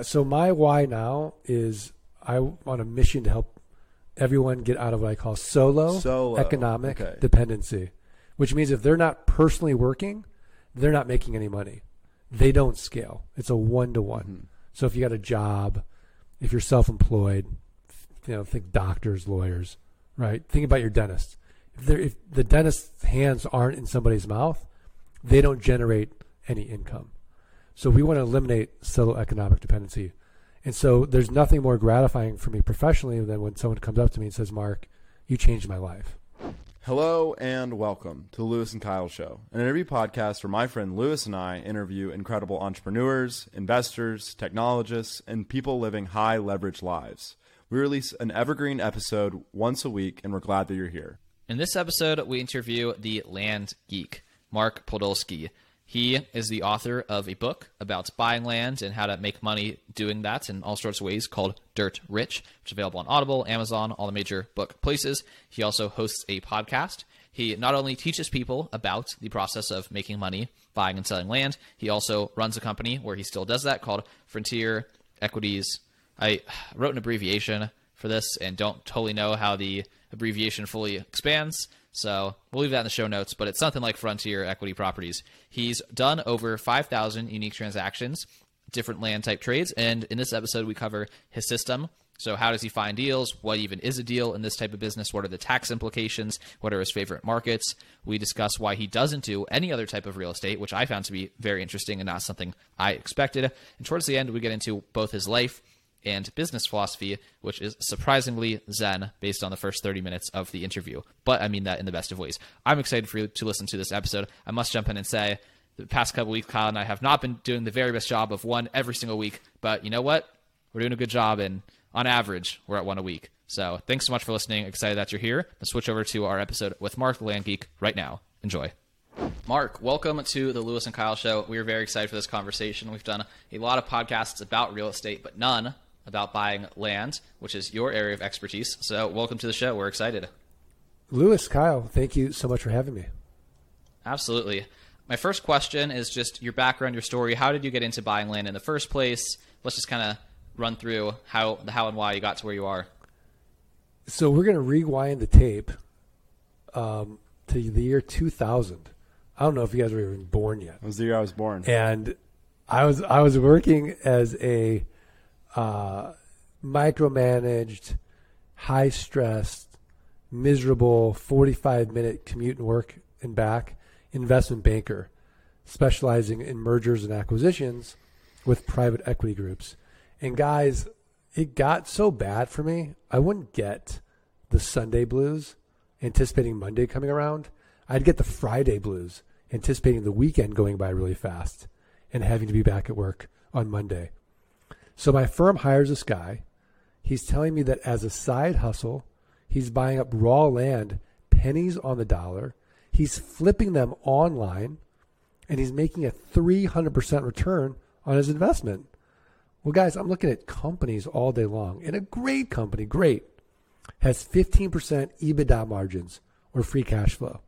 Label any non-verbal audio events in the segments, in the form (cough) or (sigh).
So my why now is I want a mission to help everyone get out of what I call solo, Solo, economic okay. dependency, which means if they're not personally working, they're not making any money. They don't scale. It's a one to one. So if you got a job, if you're self-employed, you know, think doctors, lawyers, right? Think about your dentist. If, if the dentist's hands aren't in somebody's mouth, they don't generate any income. So we want to eliminate solo economic dependency. And so there's nothing more gratifying for me professionally than when someone comes up to me and says, Mark, you changed my life. Hello and welcome to the Louis and Kyle Show, an interview podcast where my friend Louis and I interview incredible entrepreneurs, investors, technologists, and people living high leverage lives. We release an evergreen episode once a week, and we're glad that you're here. In this episode, we interview the land geek, Mark Podolsky. He is the author of a book about buying land and how to make money doing that in all sorts of ways called Dirt Rich, which is available on Audible, Amazon, all the major book places. He also hosts a podcast. He not only teaches people about the process of making money buying and selling land, he also runs a company where he still does that called Frontier Equities. I wrote an abbreviation for this and don't totally know how the abbreviation fully expands. So we'll leave that in the show notes, but it's something like Frontier Equity Properties. He's done over 5,000 unique transactions, different land type trades, and in this episode, we cover his system. So, how does he find deals? What even is a deal in this type of business? What are the tax implications? What are his favorite markets? We discuss why he doesn't do any other type of real estate, which I found to be very interesting and not something I expected. And towards the end, we get into both his life and business philosophy, which is surprisingly zen based on the first 30 minutes of the interview. But I mean that in the best of ways. I'm excited for you to listen to this episode. I must jump in and say, the past couple weeks, Kyle and I have not been doing the very best job of one every single week. But you know what? We're doing a good job, and on average, we're at one a week. So thanks so much for listening. Excited that you're here. Let's switch over to our episode with Mark the Land Geek right now. Enjoy. Mark, welcome to the Louis and Kyle Show. We are very excited for this conversation. We've done a lot of podcasts about real estate, but none about buying land, which is your area of expertise. So, welcome to the show. We're excited. Louis, Kyle, thank you so much for having me. Absolutely. My first question is just your background, your story. How did you get into buying land in the first place? Let's just kind of run through how the how and why you got to where you are. So we're going to rewind the tape um, to the year 2000. I don't know if you guys were even born yet. It was the year I was born. and I was I was working as a uh, micromanaged, high stressed, miserable forty five minute commute and work and back investment banker, specializing in mergers and acquisitions with private equity groups. And guys, it got so bad for me. I wouldn't get the Sunday blues, anticipating Monday coming around. I'd get the Friday blues, anticipating the weekend going by really fast and having to be back at work on Monday. So my firm hires this guy. He's telling me that as a side hustle, he's buying up raw land, pennies on the dollar. He's flipping them online and he's making a 300% return on his investment. Well, guys, I'm looking at companies all day long, and a great company, great, has 15% EBITDA margins or free cash flow.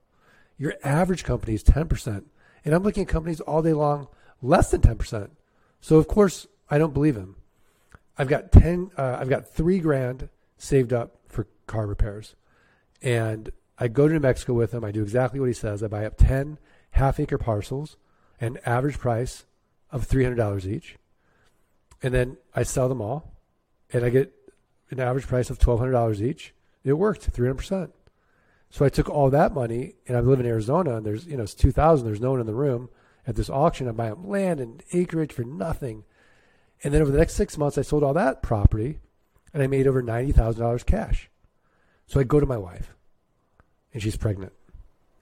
Your average company is 10%. And I'm looking at companies all day long less than 10%. So, of course, I don't believe him. I've got 10, uh, I've got three grand saved up for car repairs. And I go to New Mexico with him. I do exactly what he says. I buy up 10 half acre parcels, an average price of $300 each. And then I sell them all and I get an average price of $1,200 each. It worked 300%. So I took all that money and I live in Arizona and there's, you know, it's 2000. There's no one in the room at this auction. I buy up land and acreage for nothing. And then over the next six months, I sold all that property and I made over $90,000 cash. So I go to my wife and she's pregnant.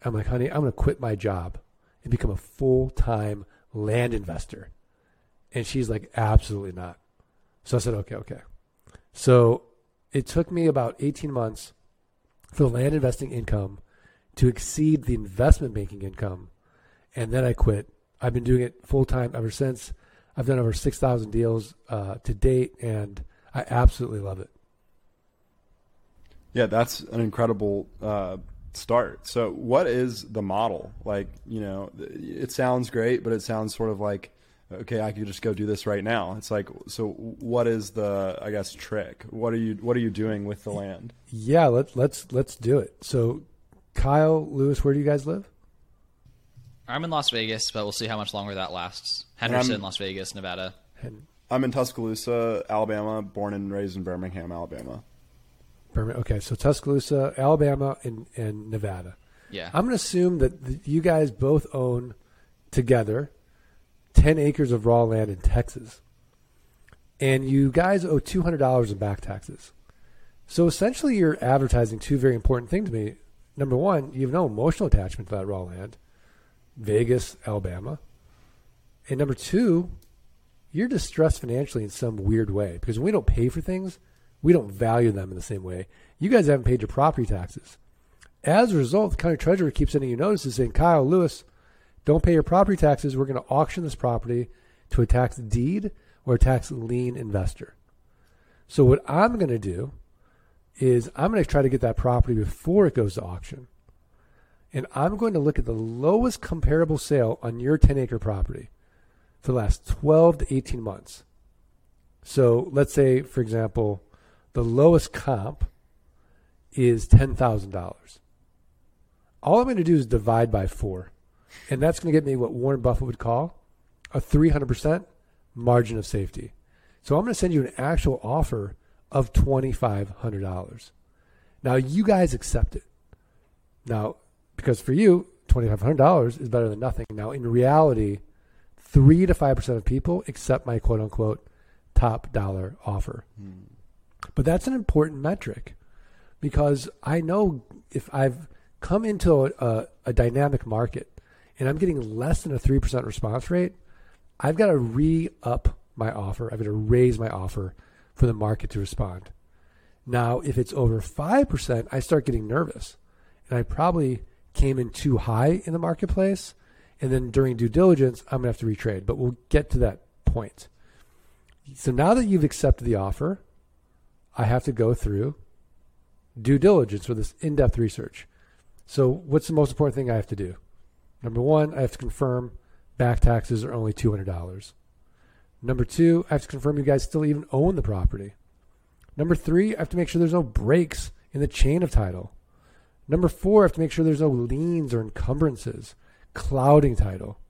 I'm like, honey, I'm going to quit my job and become a full time land investor. And she's like, absolutely not. So I said, okay, okay. So it took me about 18 months for the land investing income to exceed the investment banking income. And then I quit. I've been doing it full time ever since. I've done over 6,000 deals uh, to date, and I absolutely love it. Yeah, that's an incredible uh, start. So, what is the model? Like, you know, it sounds great, but it sounds sort of like okay, I could just go do this right now. It's like, so what is the, I guess, trick? What are you, what are you doing with the land? Yeah, let's let's let's do it. So, Kyle Louis, where do you guys live? I'm in Las Vegas, but we'll see how much longer that lasts. I'm- Henderson, Las Vegas, Nevada. I'm in Tuscaloosa, Alabama, born and raised in Birmingham, Alabama. Birmingham. Okay, so Tuscaloosa, Alabama, and, and Nevada. Yeah. I'm going to assume that th- you guys both own together 10 acres of raw land in Texas. And you guys owe $200 in back taxes. So essentially, you're advertising two very important things to me. Number one, you have no emotional attachment to that raw land, Vegas, Alabama. And number two, you're distressed financially in some weird way because when we don't pay for things, we don't value them in the same way. You guys haven't paid your property taxes. As a result, the county treasurer keeps sending you notices saying, Kyle Louis, don't pay your property taxes. We're going to auction this property to a tax deed or a tax lien investor. So what I'm going to do is I'm going to try to get that property before it goes to auction. And I'm going to look at the lowest comparable sale on your 10 acre property for the last 12 to 18 months. So let's say, for example, the lowest comp is $10,000. All I'm going to do is divide by four. And that's going to get me what Warren Buffett would call a 300% margin of safety. So I'm going to send you an actual offer of $2,500. Now, you guys accept it. Now, because for you, $2,500 is better than nothing. Now, in reality, 3 to 5% of people accept my quote unquote top dollar offer. Hmm. But that's an important metric because I know if I've come into a, a, a dynamic market and I'm getting less than a 3% response rate, I've got to re up my offer. I've got to raise my offer for the market to respond. Now, if it's over 5%, I start getting nervous. And I probably came in too high in the marketplace. And then during due diligence, I'm going to have to retrade. But we'll get to that point. So now that you've accepted the offer, I have to go through due diligence or this in depth research. So, what's the most important thing I have to do? Number one, I have to confirm back taxes are only $200. Number two, I have to confirm you guys still even own the property. Number three, I have to make sure there's no breaks in the chain of title. Number four, I have to make sure there's no liens or encumbrances, clouding title.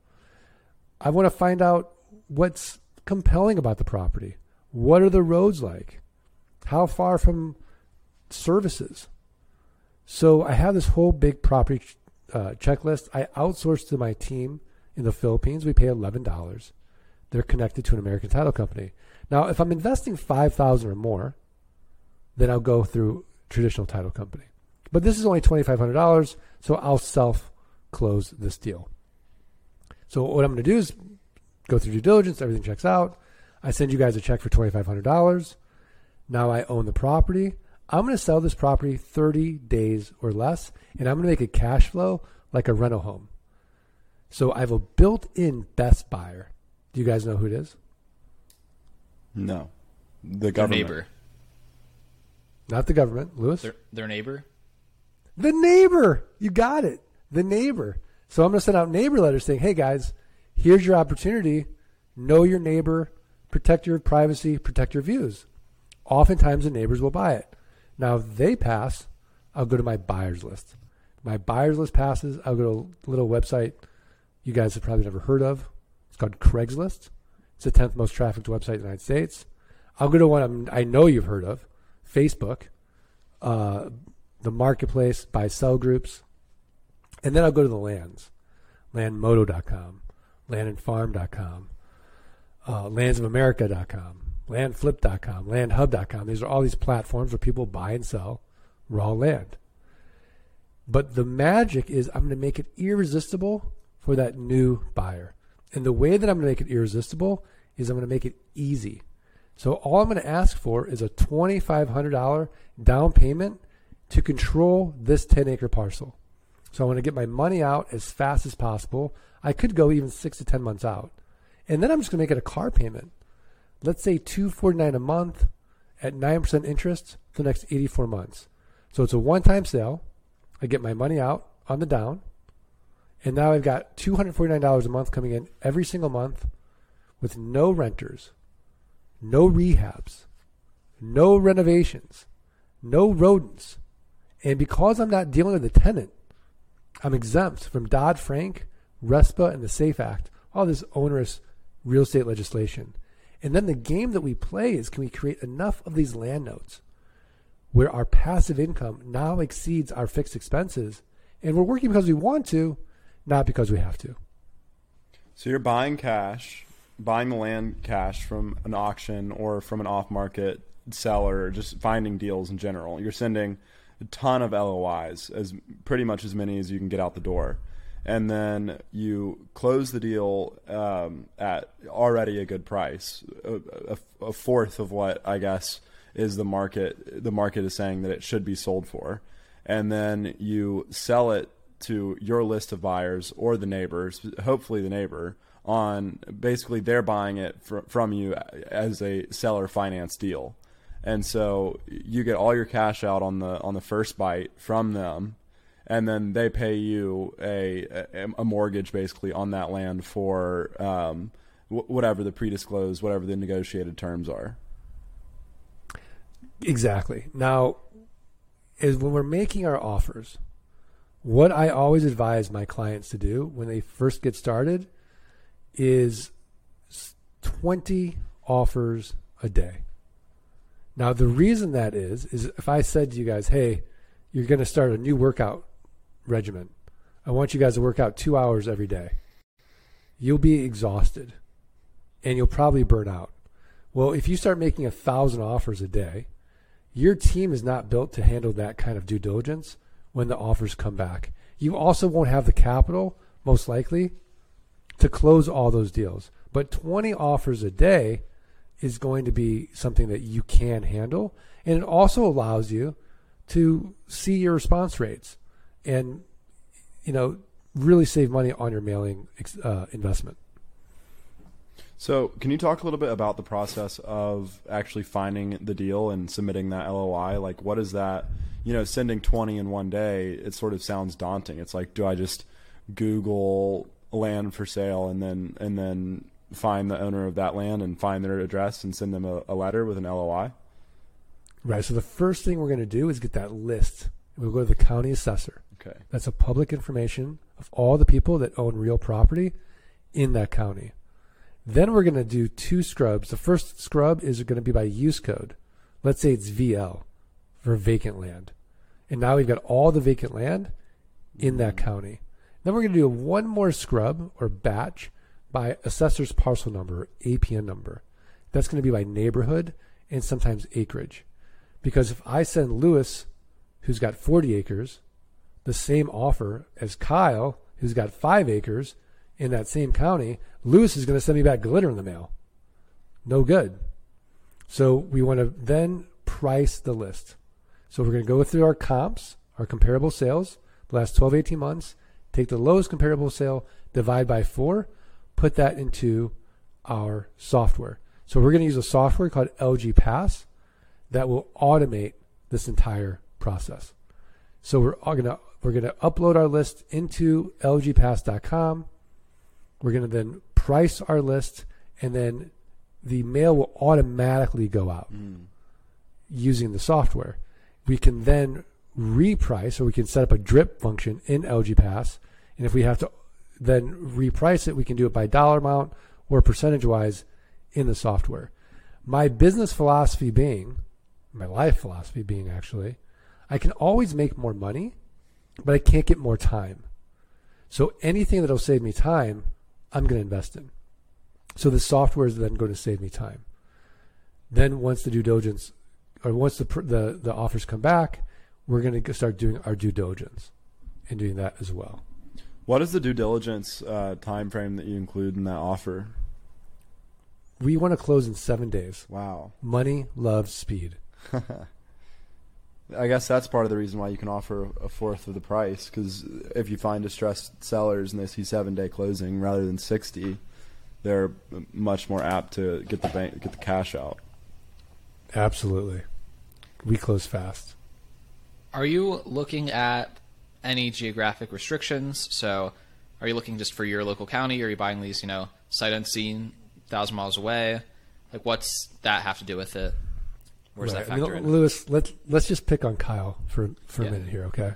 I want to find out what's compelling about the property. What are the roads like? How far from services? So I have this whole big property uh, checklist. I outsource to my team in the Philippines. We pay eleven dollars. They're connected to an American title company. Now, if I'm investing five thousand or more, then I'll go through traditional title company. But this is only twenty five hundred dollars, so I'll self close this deal. So what I'm going to do is go through due diligence. Everything checks out. I send you guys a check for twenty five hundred dollars. Now I own the property. I'm going to sell this property 30 days or less, and I'm going to make a cash flow like a rental home. So I have a built in best buyer. Do you guys know who it is? No. The government. Their neighbor. Not the government, Louis. Their, their neighbor. The neighbor. You got it. The neighbor. So I'm going to send out neighbor letters saying, hey guys, here's your opportunity. Know your neighbor, protect your privacy, protect your views. Oftentimes the neighbors will buy it. Now, if they pass, I'll go to my buyers list. My buyers list passes, I'll go to a little website you guys have probably never heard of. It's called Craigslist. It's the 10th most trafficked website in the United States. I'll go to one I know you've heard of, Facebook, uh, the marketplace, buy sell groups. And then I'll go to the lands, landmodo.com, landandfarm.com, uh, landsofamerica.com, landflip.com, landhub.com. These are all these platforms where people buy and sell raw land. But the magic is I'm going to make it irresistible for that new buyer. And the way that I'm going to make it irresistible is I'm going to make it easy. So all I'm going to ask for is a $2,500 down payment to control this 10 acre parcel. So I want to get my money out as fast as possible. I could go even six to 10 months out. And then I'm just going to make it a car payment. Let's say 249 a month at 9% interest for the next 84 months. So it's a one time sale. I get my money out on the down. And now I've got $249 a month coming in every single month with no renters, no rehabs, no renovations, no rodents. And because I'm not dealing with the tenant, I'm exempt from Dodd Frank, RESPA, and the SAFE Act, all this onerous real estate legislation. And then the game that we play is can we create enough of these land notes where our passive income now exceeds our fixed expenses and we're working because we want to, not because we have to. So you're buying cash, buying the land cash from an auction or from an off-market seller, or just finding deals in general. You're sending a ton of LOIs, as pretty much as many as you can get out the door, and then you close the deal um, at already a good price, a, a, a fourth of what I guess is the market. The market is saying that it should be sold for, and then you sell it to your list of buyers or the neighbors, hopefully the neighbor, on basically they're buying it fr- from you as a seller finance deal. And so you get all your cash out on the on the first bite from them, and then they pay you a a, mortgage basically on that land for um, whatever the pre-disclosed, whatever the negotiated terms are. Exactly. Now, is when we're making our offers, what I always advise my clients to do when they first get started is 20 offers a day. Now, the reason that is, is if I said to you guys, hey, you're going to start a new workout regimen, I want you guys to work out two hours every day, you'll be exhausted and you'll probably burn out. Well, if you start making a thousand offers a day, your team is not built to handle that kind of due diligence when the offers come back. You also won't have the capital, most likely, to close all those deals. But 20 offers a day is going to be something that you can handle. And it also allows you to see your response rates and, you know, really save money on your mailing uh, investment. So, can you talk a little bit about the process of actually finding the deal and submitting that LOI? Like, what is that? You know, sending 20 in one day, it sort of sounds daunting. It's like, do I just Google land for sale and then and then find the owner of that land and find their address and send them a, a letter with an LOI? Right. So the first thing we're going to do is get that list. We'll go to the county assessor. Okay. That's a public information of all the people that own real property in that county. Then we're going to do two scrubs. The first scrub is going to be by use code. Let's say it's VL for vacant land. And now we've got all the vacant land in that hmm. county. Then we're going to do one more scrub or batch by assessor's parcel number, APN number. That's going to be by neighborhood and sometimes acreage. Because if I send Louis, who's got 40 acres, the same offer as Kyle, who's got five acres, in that same county, Louis is going to send me back glitter in the mail. No good. So we want to then price the list. So we're going to go through our comps, our comparable sales, the last 12, 18 months, take the lowest comparable sale, divide by four, put that into our software. So we're going to use a software called LG Pass that will automate this entire process. So we're going to we're going to upload our list into lgpass.com. We're going to then price our list, and then the mail will automatically go out Mm. using the software. We can then reprice, or we can set up a drip function in LG Pass, and if we have to then reprice it, we can do it by dollar amount or percentage wise in the software. My business philosophy being, my life philosophy being actually, I can always make more money, but I can't get more time. So anything that'll save me time, I'm going to invest in. So the software is then going to save me time. Then once the due diligence, or once the the the offers come back, we're going to start doing our due diligence and doing that as well. What is the due diligence uh, time frame that you include in that offer? We want to close in seven days. Wow. Money loves speed. (laughs) I guess that's part of the reason why you can offer a fourth of the price because if you find distressed sellers and they see seven day closing rather than sixty, they're much more apt to get the bank get the cash out. Absolutely. We close fast. Are you looking at any geographic restrictions? So, are you looking just for your local county? Or are you buying these, you know, sight unseen thousand miles away. Like, what's that have to do with it? Where's Right. that I mean, factor in? Louis, let's let's just pick on Kyle for for Yeah. a minute here, okay?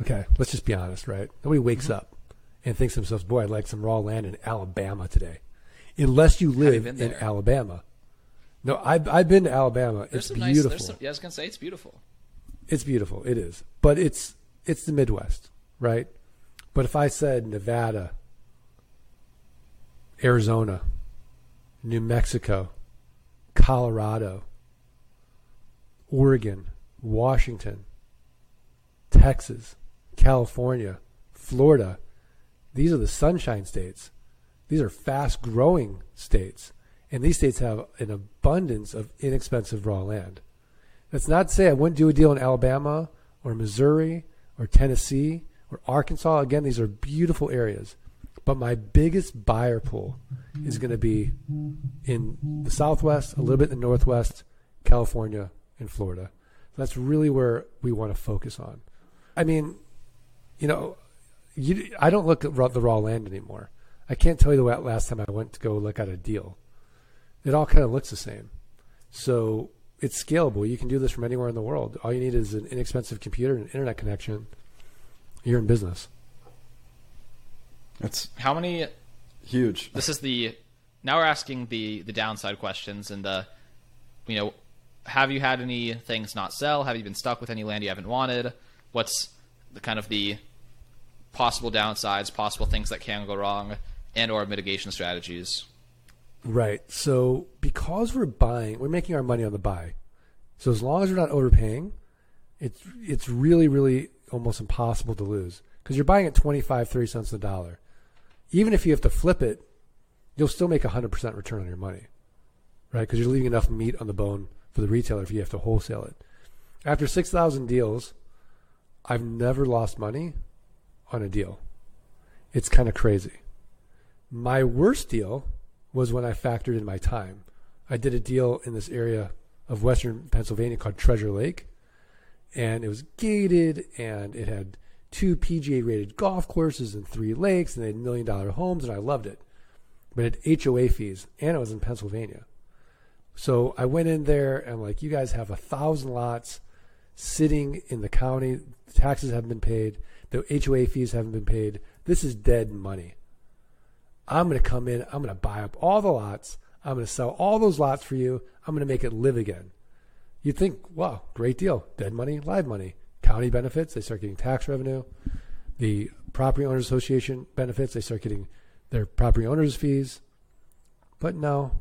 Okay, let's just be honest, right? Nobody wakes Mm-hmm. up and thinks to themselves, "Boy, I'd like some raw land in Alabama today," unless you live in? Alabama. No, I've I've been to Alabama. There's it's some nice. beautiful. Some, yeah, I was gonna say it's beautiful. It's beautiful. It is, but it's it's the Midwest, right? But if I said Nevada, Arizona, New Mexico, Colorado, Oregon, Washington, Texas, California, Florida, these are the sunshine states. These are fast growing states. And these states have an abundance of inexpensive raw land. That's not to say I wouldn't do a deal in Alabama or Missouri or Tennessee or Arkansas. Again, these are beautiful areas. But my biggest buyer pool is going to be in the Southwest, a little bit in the Northwest, California, and Florida. That's really where we want to focus on. I mean, you know, you, I don't look at the raw land anymore. I can't tell you the last time I went to go look at a deal. It all kind of looks the same. So it's scalable. You can do this from anywhere in the world. All you need is an inexpensive computer and an internet connection. You're in business. That's How many? huge. This is the. Now we're asking the the downside questions and the, you know, have you had any things not sell? Have you been stuck with any land you haven't wanted? What's the kind of the possible downsides, possible things that can go wrong, and or mitigation strategies? Right. So because we're buying, we're making our money on the buy. So as long as we're not overpaying, it's it's really really almost impossible to lose because you're buying at 25 30 cents a dollar. Even if you have to flip it, you'll still make a 100% return on your money. Right? Because you're leaving enough meat on the bone for the retailer if you have to wholesale it. After 6,000 deals, I've never lost money on a deal. It's kind of crazy. My worst deal was when I factored in my time. I did a deal in this area of western Pennsylvania called Treasure Lake, and it was gated, and it had two PGA rated golf courses and three lakes, and they had million dollar homes, and I loved it. But it had HOA fees, and it was in Pennsylvania. So I went in there and like, you guys have a thousand lots sitting in the county. The Taxes haven't been paid. The HOA fees haven't been paid. This is dead money. I'm going to come in. I'm going to buy up all the lots. I'm going to sell all those lots for you. I'm going to make it live again. You think, wow, great deal. Dead money, live money. County benefits, they start getting tax revenue. The property owners association benefits, they start getting their property owners fees. But no,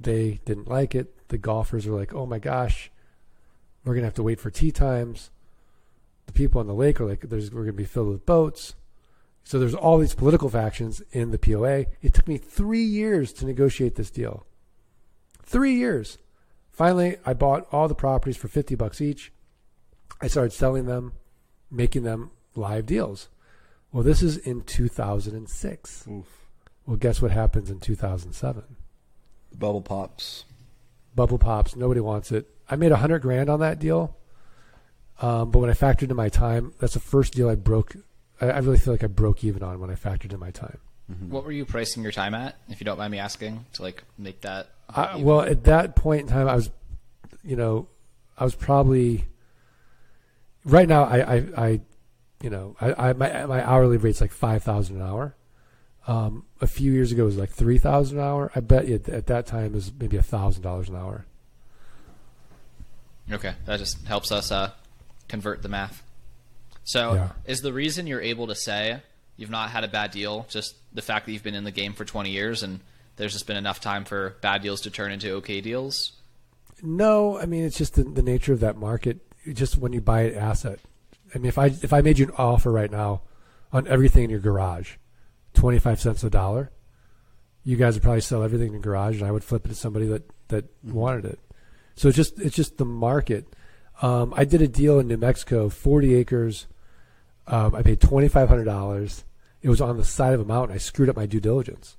they didn't like it. The golfers were like, oh my gosh, we're going to have to wait for tee times. The people on the lake are like, there's, we're going to be filled with boats. So there's all these political factions in the POA. It took me three years to negotiate this deal. Three years. Finally, I bought all the properties for 50 bucks each. I started selling them, making them live deals. Well, this is in 2006. Oof. Well, guess what happens in 2007? The bubble pops. Bubble pops. Nobody wants it. I made a hundred grand on that deal. Um, but when I factored in my time, that's the first deal I broke. I, I really feel like I broke even on when I factored in my time. What were you pricing your time at, if you don't mind me asking, to like make that? I, well, at that point in time, I was, you know, I was probably. Right now, I, I, I you know, I, I my my hourly rate's like five thousand an hour. Um, a few years ago, it was like three thousand an hour. I bet you at that time it was maybe a thousand dollars an hour. Okay, that just helps us uh, convert the math. So, Yeah. is the reason you're able to say you've not had a bad deal just the fact that you've been in the game for 20 years and there's just been enough time for bad deals to turn into okay deals? No, I mean it's just the, the nature of that market. Just when you buy an asset, I mean if I if I made you an offer right now on everything in your garage, twenty five cents a dollar, you guys would probably sell everything in your garage, and I would flip it to somebody that that wanted it. So it's just it's just the market. Um, I did a deal in New Mexico, forty acres. Um, I paid twenty five hundred dollars. It was on the side of a mountain. I screwed up my due diligence.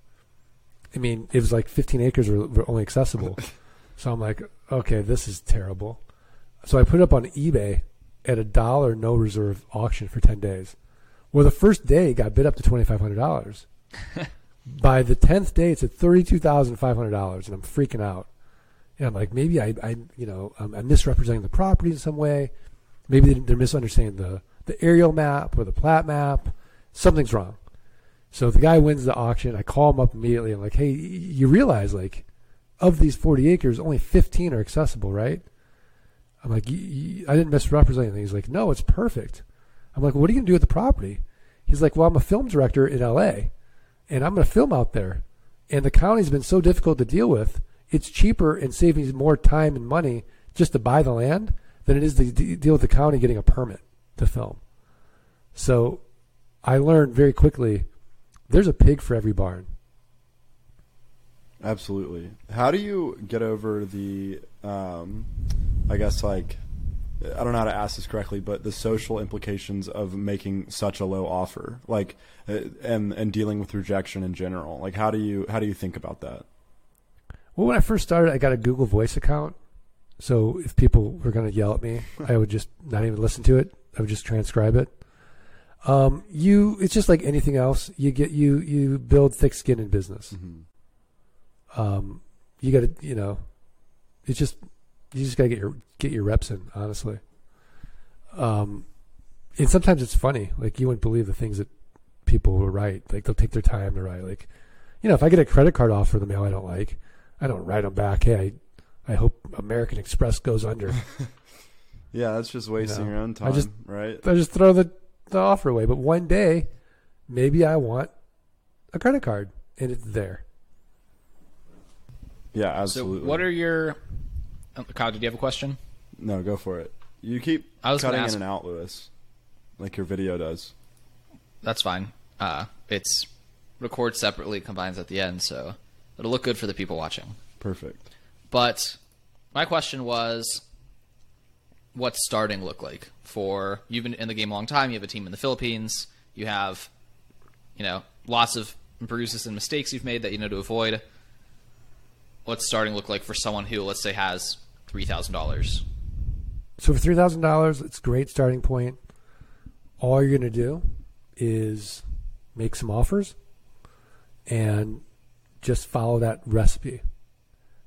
I mean, it was like fifteen acres were, were only accessible. (laughs) So I'm like, okay, this is terrible. So I put it up on eBay at a dollar no reserve auction for 10 days. Well, the first day it got bid up to $2,500. (laughs) By the tenth day, it's at thirty-two thousand five hundred dollars, and I'm freaking out. And I'm like, maybe I, I you know, I'm, I'm misrepresenting the property in some way. Maybe they're misunderstanding the the aerial map or the plat map. Something's wrong. So the guy wins the auction. I call him up immediately. I'm like, hey, you realize like, of these 40 acres, only 15 are accessible, right? I'm like, I didn't misrepresent anything. He's like, no, it's perfect. I'm like, what are you gonna do with the property? He's like, well, I'm a film director in L.A. and I'm gonna film out there, and the county's been so difficult to deal with. It's cheaper and saving more time and money just to buy the land than it is to deal with the county getting a permit to film. So I learned very quickly there's a pig for every barn. Absolutely. How do you get over the, um, I guess, like, I don't know how to ask this correctly, but the social implications of making such a low offer, like, uh, and and dealing with rejection in general. Like, how do you how do you think about that? Well, when I first started, I got a Google Voice account, so if people were going to yell at me, I would just not even listen to it. I would just transcribe it. Um, you, it's just like anything else. You get you you build thick skin in business. Mm-hmm. Um, you got to, you know, it's just you just got to get your get your reps in. Honestly, um, and sometimes it's funny. Like you wouldn't believe the things that people will write. Like they'll take their time to write. Like, you know, if I get a credit card offer in the mail I don't like, I don't write them back. Hey, I, I hope American Express goes under. (laughs) yeah, that's just wasting No. your own time, I just- right? I just throw the, the offer away. But one day, maybe I want a credit card and it's there. Yeah, absolutely. So, what are your. Oh, Kyle, did you have a question? No, go for it. You keep I was gonna cutting ask- in and out, Louis, like your video does. That's fine. Uh, it's records separately, combines at the end, so it'll look good for the people watching. Perfect. But my question was, what's starting look like for you've been in the game a long time? You have a team in the Philippines. You have, you know, lots of bruises and mistakes you've made that you know to avoid. What's starting look like for someone who, let's say, has three thousand dollars? So for three thousand dollars, it's a great starting point. All you're going to do is make some offers and just follow that recipe.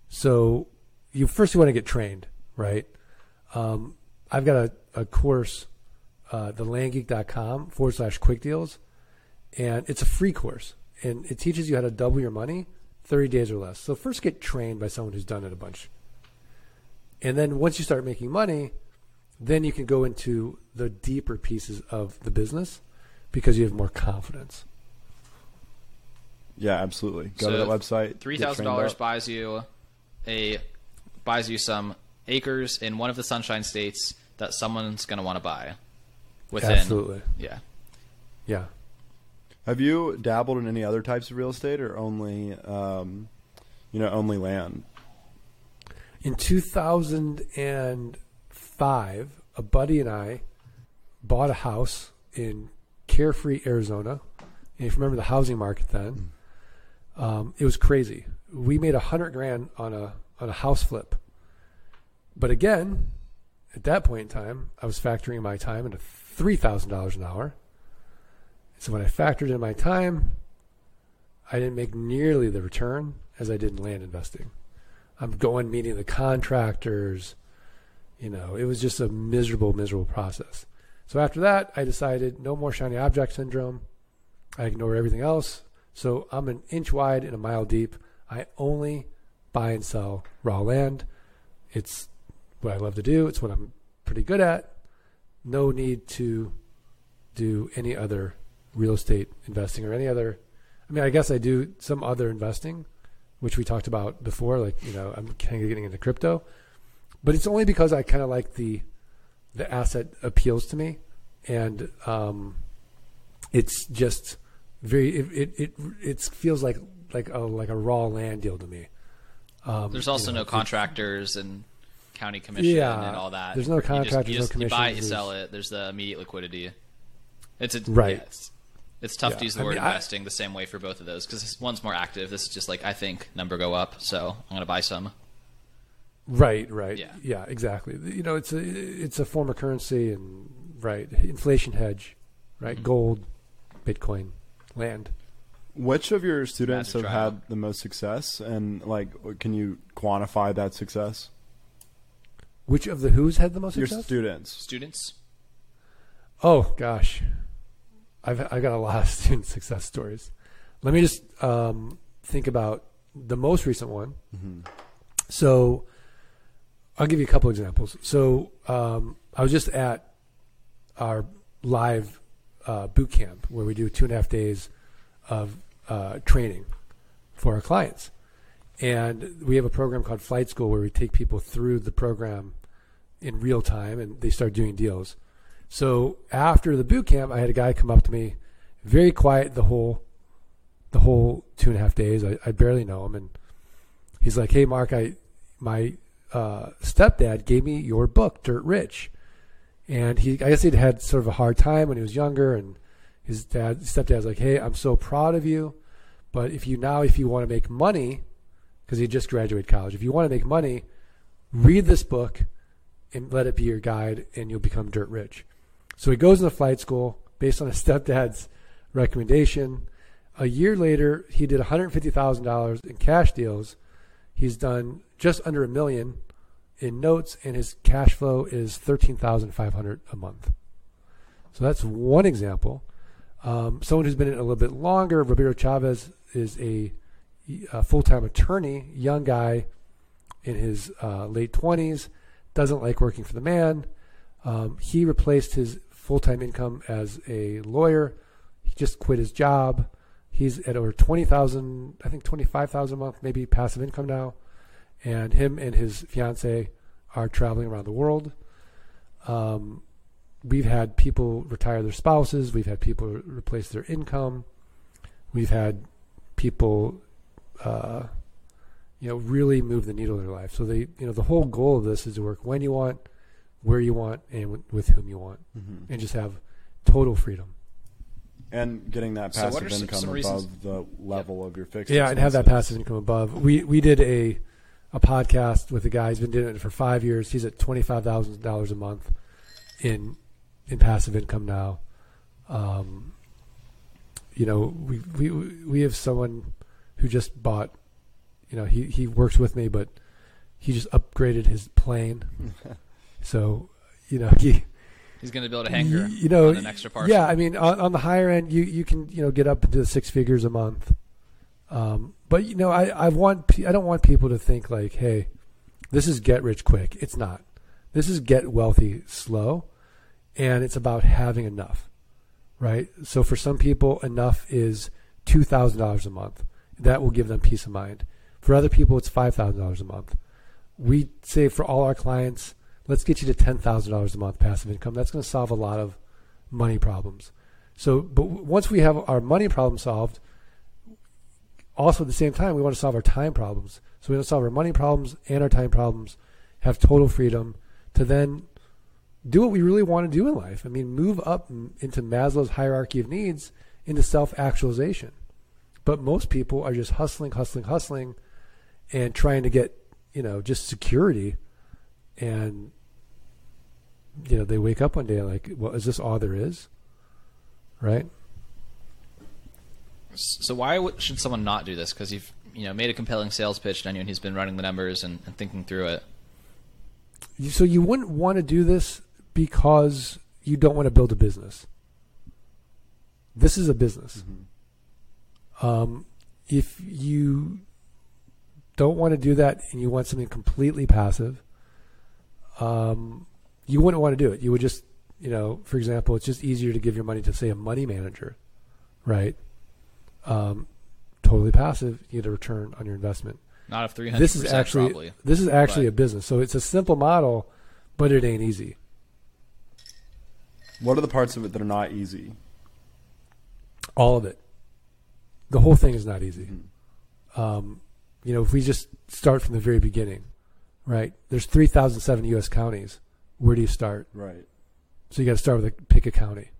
So you first you want to get trained, right? Um, I've got a, a course, uh, the landgeek.com forward slash quick deals, and it's a free course, and it teaches you how to double your money 30 days or less. So first get trained by someone who's done it a bunch. And then once you start making money, then you can go into the deeper pieces of the business because you have more confidence. Yeah, absolutely. Go So, to that website. Three get thousand trained dollars buys you a buys you some acres in one of the Sunshine States that someone's going to want to buy. Within, Absolutely. yeah. Yeah. Have you dabbled in any other types of real estate, or only, um, you know, only land? In 2005, a buddy and I bought a house in Carefree, Arizona. And if you remember the housing market then, um, it was crazy. We made a hundred grand on a on a house flip. But again, at that point in time, I was factoring my time into three thousand dollars an hour. So when I factored in my time, I didn't make nearly the return as I did in land investing. I'm going meeting the contractors. You know, it was just a miserable, miserable process. So after that, I decided no more shiny object syndrome. I ignore everything else. So I'm an inch wide and a mile deep. I only buy and sell raw land. It's what I love to do. It's what I'm pretty good at. No need to do any other real estate investing or any other. I mean, I guess I do some other investing, which we talked about before. Like, you know, I'm kind of getting into crypto, but it's only because I kind of like the the asset appeals to me, and um, it's just very it it it, it feels like like a like a raw land deal to me. Um, There's also you know, no contractors and county commission Yeah, and all that. there's no You just- contractors, you no just, You buy it, you sell it. There's the immediate liquidity. It's a, Right. yeah, it's, it's tough Yeah, to use the I word mean, I- investing the same way for both of those because one's more active. This is just like I think number go up, so I'm gonna buy some. Right, right. Yeah. Yeah. exactly. You know, it's a it's a form of currency and right, inflation hedge, right? Mhm. Gold, Bitcoin, land. Which of your students have trial. had the most success, and like, can you quantify that success? Which of the Who's had the most Your success? students. Students. Oh gosh, I've I've got a lot of (laughs) student success stories. Let me just um, think about the most recent one. Mm-hmm. So I'll give you a couple examples. So um, I was just at our live uh, boot camp where we do two and a half days of uh, training for our clients, and we have a program called Flight School where we take people through the program in real time, and they start doing deals. So after the boot camp, I had a guy come up to me, very quiet the whole the whole two and a half days. I, I barely know him, and he's like, "Hey, Mark, I my uh, stepdad gave me your book, Dirt Rich, and he I guess he'd had sort of a hard time when he was younger, and his dad stepdad's like, "Hey, I'm so proud of you, but if you now if you want to make money, because he just graduated college, if you want to make money, read this book." And let it be your guide, and you'll become dirt rich. So he goes into flight school based on his (laughs) stepdad's recommendation. A year later, he did $150,000 in cash deals. He's done just under a million in notes, and his cash flow is 13500 a month. So that's one example. Um, someone who's been in a little bit longer, Roberto Chavez, is a, a full time attorney, young guy in his uh, late 20s, doesn't like working for the man. Um, he replaced his full time income as a lawyer. He just quit his job. He's at over twenty thousand, I think twenty five thousand a month, maybe passive income now. And him and his fiance are traveling around the world. Um, we've had people retire their spouses. We've had people replace their income. We've had people, uh, you know, really move the needle in their life. So they, you know, the whole goal of this is to work when you want, where you want, and with, with whom you want, Mm-hmm. and just have total freedom. And getting that So passive are some- income some above reasons- the level of your fixed. Yeah, and have that passive income above. We we did a a podcast with a guy. He's been doing it for five years. He's at twenty five thousand dollars a month in in passive income now. Um, you know, we we we have someone who just bought. You know, he he works with me, but he just upgraded his plane. (laughs) so, you know, he He's going to build a hangar. Y- you know, on an extra parcel. Yeah, I mean, on, on the higher end, you you can you know get up into the six figures a month. Um, but you know, I I want I don't want people to think like, hey, this is get rich quick. It's not. This is get wealthy slow, and it's about having enough, right? So for some people, enough is two thousand dollars a month. That will give them peace of mind. For other people, it's five thousand dollars a month. We say for all our clients, let's get you to ten thousand dollars a month passive income. That's going to solve a lot of money problems. So, but once we have our money problem solved, also at the same time, we want to solve our time problems. So we want to solve our money problems and our time problems, have total freedom to then do what we really want to do in life. I mean, move up into Maslow's hierarchy of needs into self actualization. But most people are just hustling, hustling, hustling, and trying to get, you know, just security. And, you know, they wake up one day like, well, is this all there is? Right? So why would, should someone not do this? Because you've you know made a compelling sales pitch to anyone who's been running the numbers and, and thinking through it. So you wouldn't want to do this because you don't want to build a business. This is a business. Um, if you don't want to do that and you want something completely passive, um, you wouldn't want to do it. You would just, you know, for example, it's just easier to give your money to say a money manager, right? Um, totally passive. You get a return on your investment Not if three hundred. this is actually probably. this is actually but- a business. So it's a simple model, but it ain't easy. What are the parts of it that are not easy? All of it. The whole thing is not easy. Mm-hmm. Um, you know, if we just start from the very beginning, right? There's 3,007 U.S. counties. Where do you start? Right. So you got to start with a pick a county.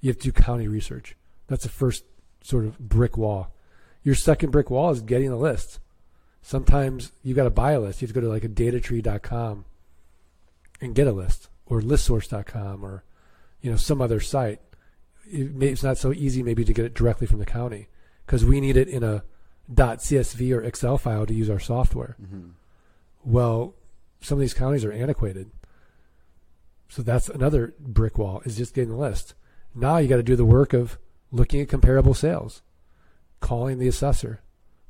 You have to do county research. That's the first sort of brick wall. Your second brick wall is getting a list. Sometimes you got to buy a list. You have to go to like a datatree.com and get a list or listsource.com or you know some other site. It may, it's not so easy maybe to get it directly from the county because we need it in a .csv or Excel file to use our software. Mm-hmm. Well, some of these counties are antiquated. So that's another brick wall is just getting the list. Now you got to do the work of looking at comparable sales, calling the assessor,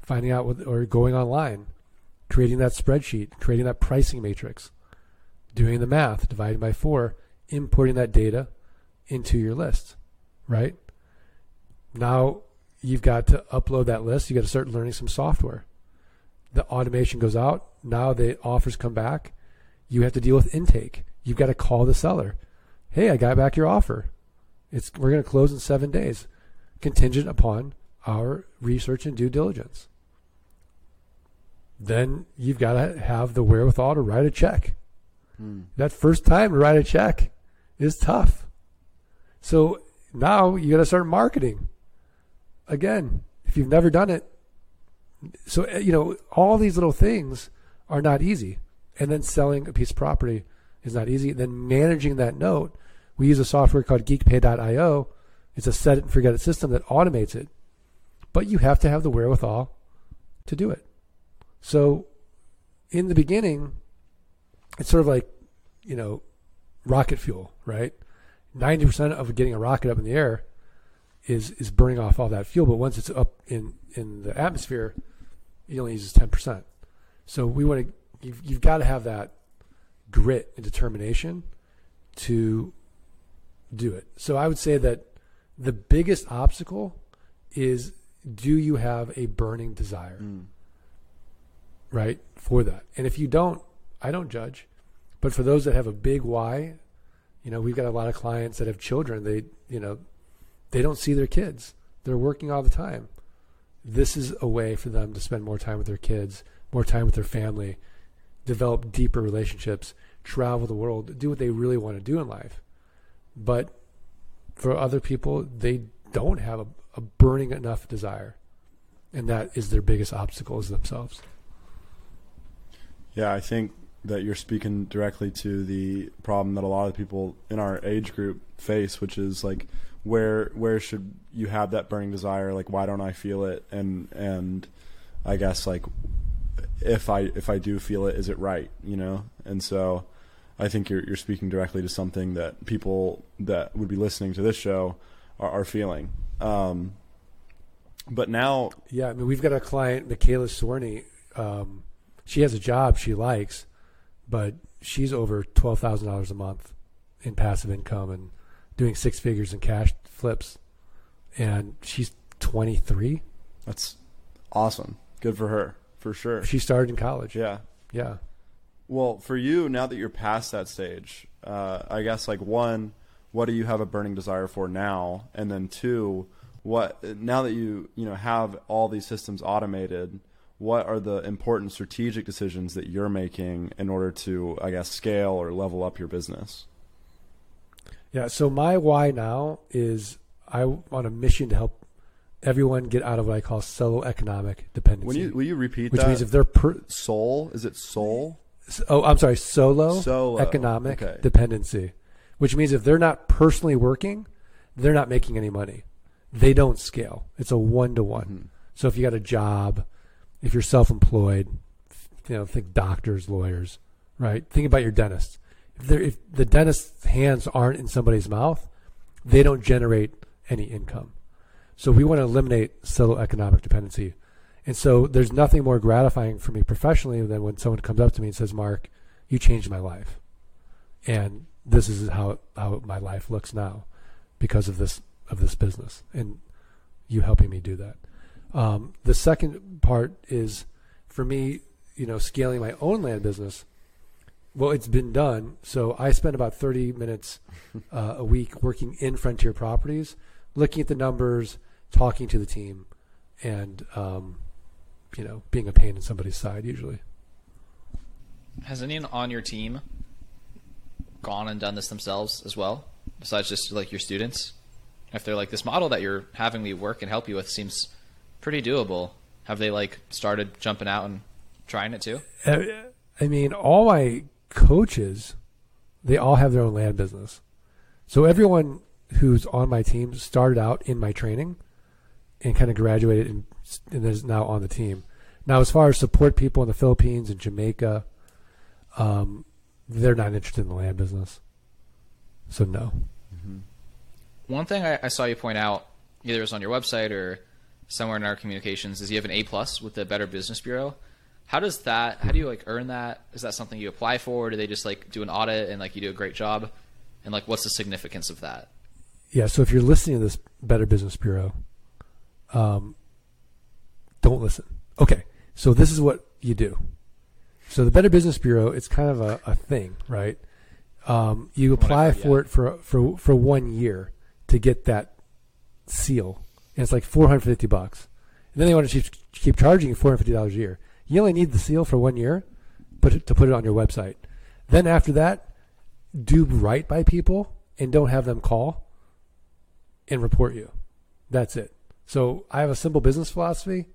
finding out what, or going online, creating that spreadsheet, creating that pricing matrix, doing the math, dividing by four, importing that data into your list, right? Now you've got to upload that list. You got to start learning some software. The automation goes out. Now the offers come back. You have to deal with intake. You've got to call the seller. Hey, I got back your offer. It's we're going to close in seven days, contingent upon our research and due diligence. Then you've got to have the wherewithal to write a check. Hmm. That first time to write a check is tough. So now you got to start marketing. Again, if you've never done it, so uh, you know all these little things are not easy. And then selling a piece of property is not easy. Then managing that note, we use a software called geekpay.io. It's a set it and forget it system that automates it. But you have to have the wherewithal to do it. So in the beginning, it's sort of like, you know, rocket fuel, right? 90% of getting a rocket up in the air is is burning off all that fuel, but once it's up in in the atmosphere, it only uses 10%. So we want to you've, you've got to have that grit and determination to do it. So I would say that the biggest obstacle is do you have a burning desire? Mm. Right? For that. And if you don't, I don't judge. But for those that have a big why, you know, we've got a lot of clients that have children, they, you know, they don't see their kids. They're working all the time. This is a way for them to spend more time with their kids, more time with their family, develop deeper relationships, travel the world, do what they really want to do in life. But for other people, they don't have a, a burning enough desire. And that is their biggest obstacle is themselves. Yeah, I think that you're speaking directly to the problem that a lot of people in our age group face, which is like where where should you have that burning desire? Like why don't I feel it? And and I guess like if I if I do feel it, is it right? You know? And so I think you're you're speaking directly to something that people that would be listening to this show are, are feeling. Um, but now, Yeah, I mean, we've got a client, Michaela Sorney. Um, she has a job she likes, but she's over twelve thousand dollars a month in passive income and doing six figures in cash flips, and she's twenty three. that's awesome. Good for her, for sure. She started in college. Yeah. yeah. Well, for you, now that you're past that stage, uh, I guess like one, what do you have a burning desire for now? And then two, what now that you you know have all these systems automated, what are the important strategic decisions that you're making in order to, I guess, scale or level up your business? Yeah. So my why now is I on a mission to help everyone get out of what I call solo economic dependency. When you will you repeat which that? means if they're per, soul is it soul? oh I'm sorry solo, Solo, economic okay. dependency, which means if they're not personally working, they're not making any money. They don't scale. It's a one to one. So if you got a job, if you're self-employed, you know, think doctors, lawyers, right? Think about your dentist. If, if the dentist's hands aren't in somebody's mouth, they don't generate any income. So we want to eliminate solo economic dependency. And so there's nothing more gratifying for me professionally than when someone comes up to me and says, "Mark, you changed my life." And this is how how my life looks now because of this of this business and you helping me do that. Um, the second part is for me, you know, scaling my own land business. Well, it's been done. So I spend about 30 minutes (laughs) uh, a week working in Frontier Properties, looking at the numbers, talking to the team, and um, you know, being a pain in somebody's side usually. Has anyone on your team gone and done this themselves as well, besides just like your students? If they're like this model that you're having me work and help you with seems pretty doable, have they like started jumping out and trying it too? I mean, all my coaches, they all have their own land business. So everyone who's on my team started out in my training and kind of graduated and, and is now on the team. Now, as far as support people in the Philippines and Jamaica, um, they're not interested in the land business. So no. One thing I, I saw you point out, either it was on your website or somewhere in our communications, is you have an A plus with the Better Business Bureau. How does that? How do you like earn that? Is that something you apply for? Or do they just like do an audit and like you do a great job? And like, what's the significance of that? Yeah. So if you're listening to this Better Business Bureau, um, don't listen. Okay. So this is what you do. So the Better Business Bureau, it's kind of a, a thing, right? Um, you apply Whatever, for yeah. it for for for one year to get that seal, and it's like 450 bucks. And then they want to keep, keep charging you 450 dollars a year. You only need the seal for one year, it, to put it on your website. Then after that, do right by people and don't have them call and report you. That's it. So I have a simple business philosophy: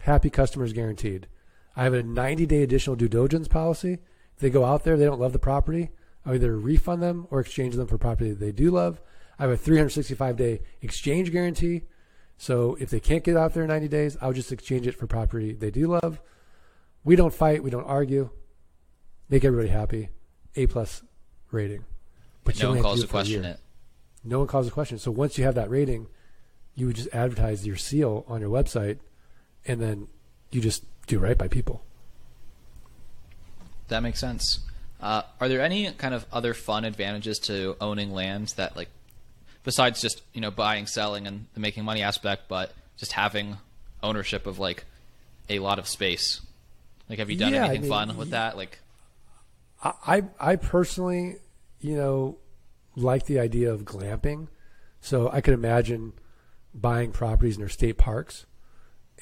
happy customers guaranteed. I have a 90 day additional due diligence policy. If they go out there, they don't love the property, I'll either refund them or exchange them for property that they do love. I have a 365 day exchange guarantee. So if they can't get out there in 90 days, I'll just exchange it for property they do love. We don't fight, we don't argue. Make everybody happy. A plus rating. But no one calls to a question it. No one calls a question. So once you have that rating, you would just advertise your seal on your website, and then you just do right by people. That makes sense. Uh, are there any kind of other fun advantages to owning land that, like, besides just you know buying, selling, and the making money aspect, but just having ownership of like a lot of space? Like, have you done Yeah, I anything mean, fun with that? Like, I, I I personally, you know, like the idea of glamping. So I could imagine buying properties near state parks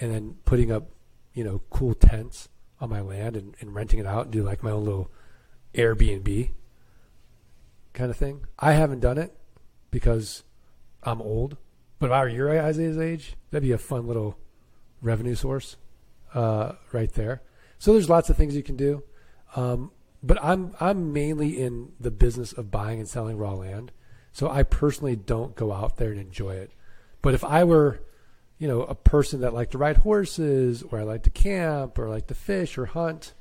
and then putting up, you know, cool tents on my land and, and renting it out and do like my own little Airbnb kind of thing. I haven't done it because I'm old. But if I were your guys' age, that'd be a fun little revenue source uh, right there. So there's lots of things you can do. Um, but I'm I'm mainly in the business of buying and selling raw land. So I personally don't go out there and enjoy it. But if I were, you know, a person that liked to ride horses or I like to camp or like to fish or hunt,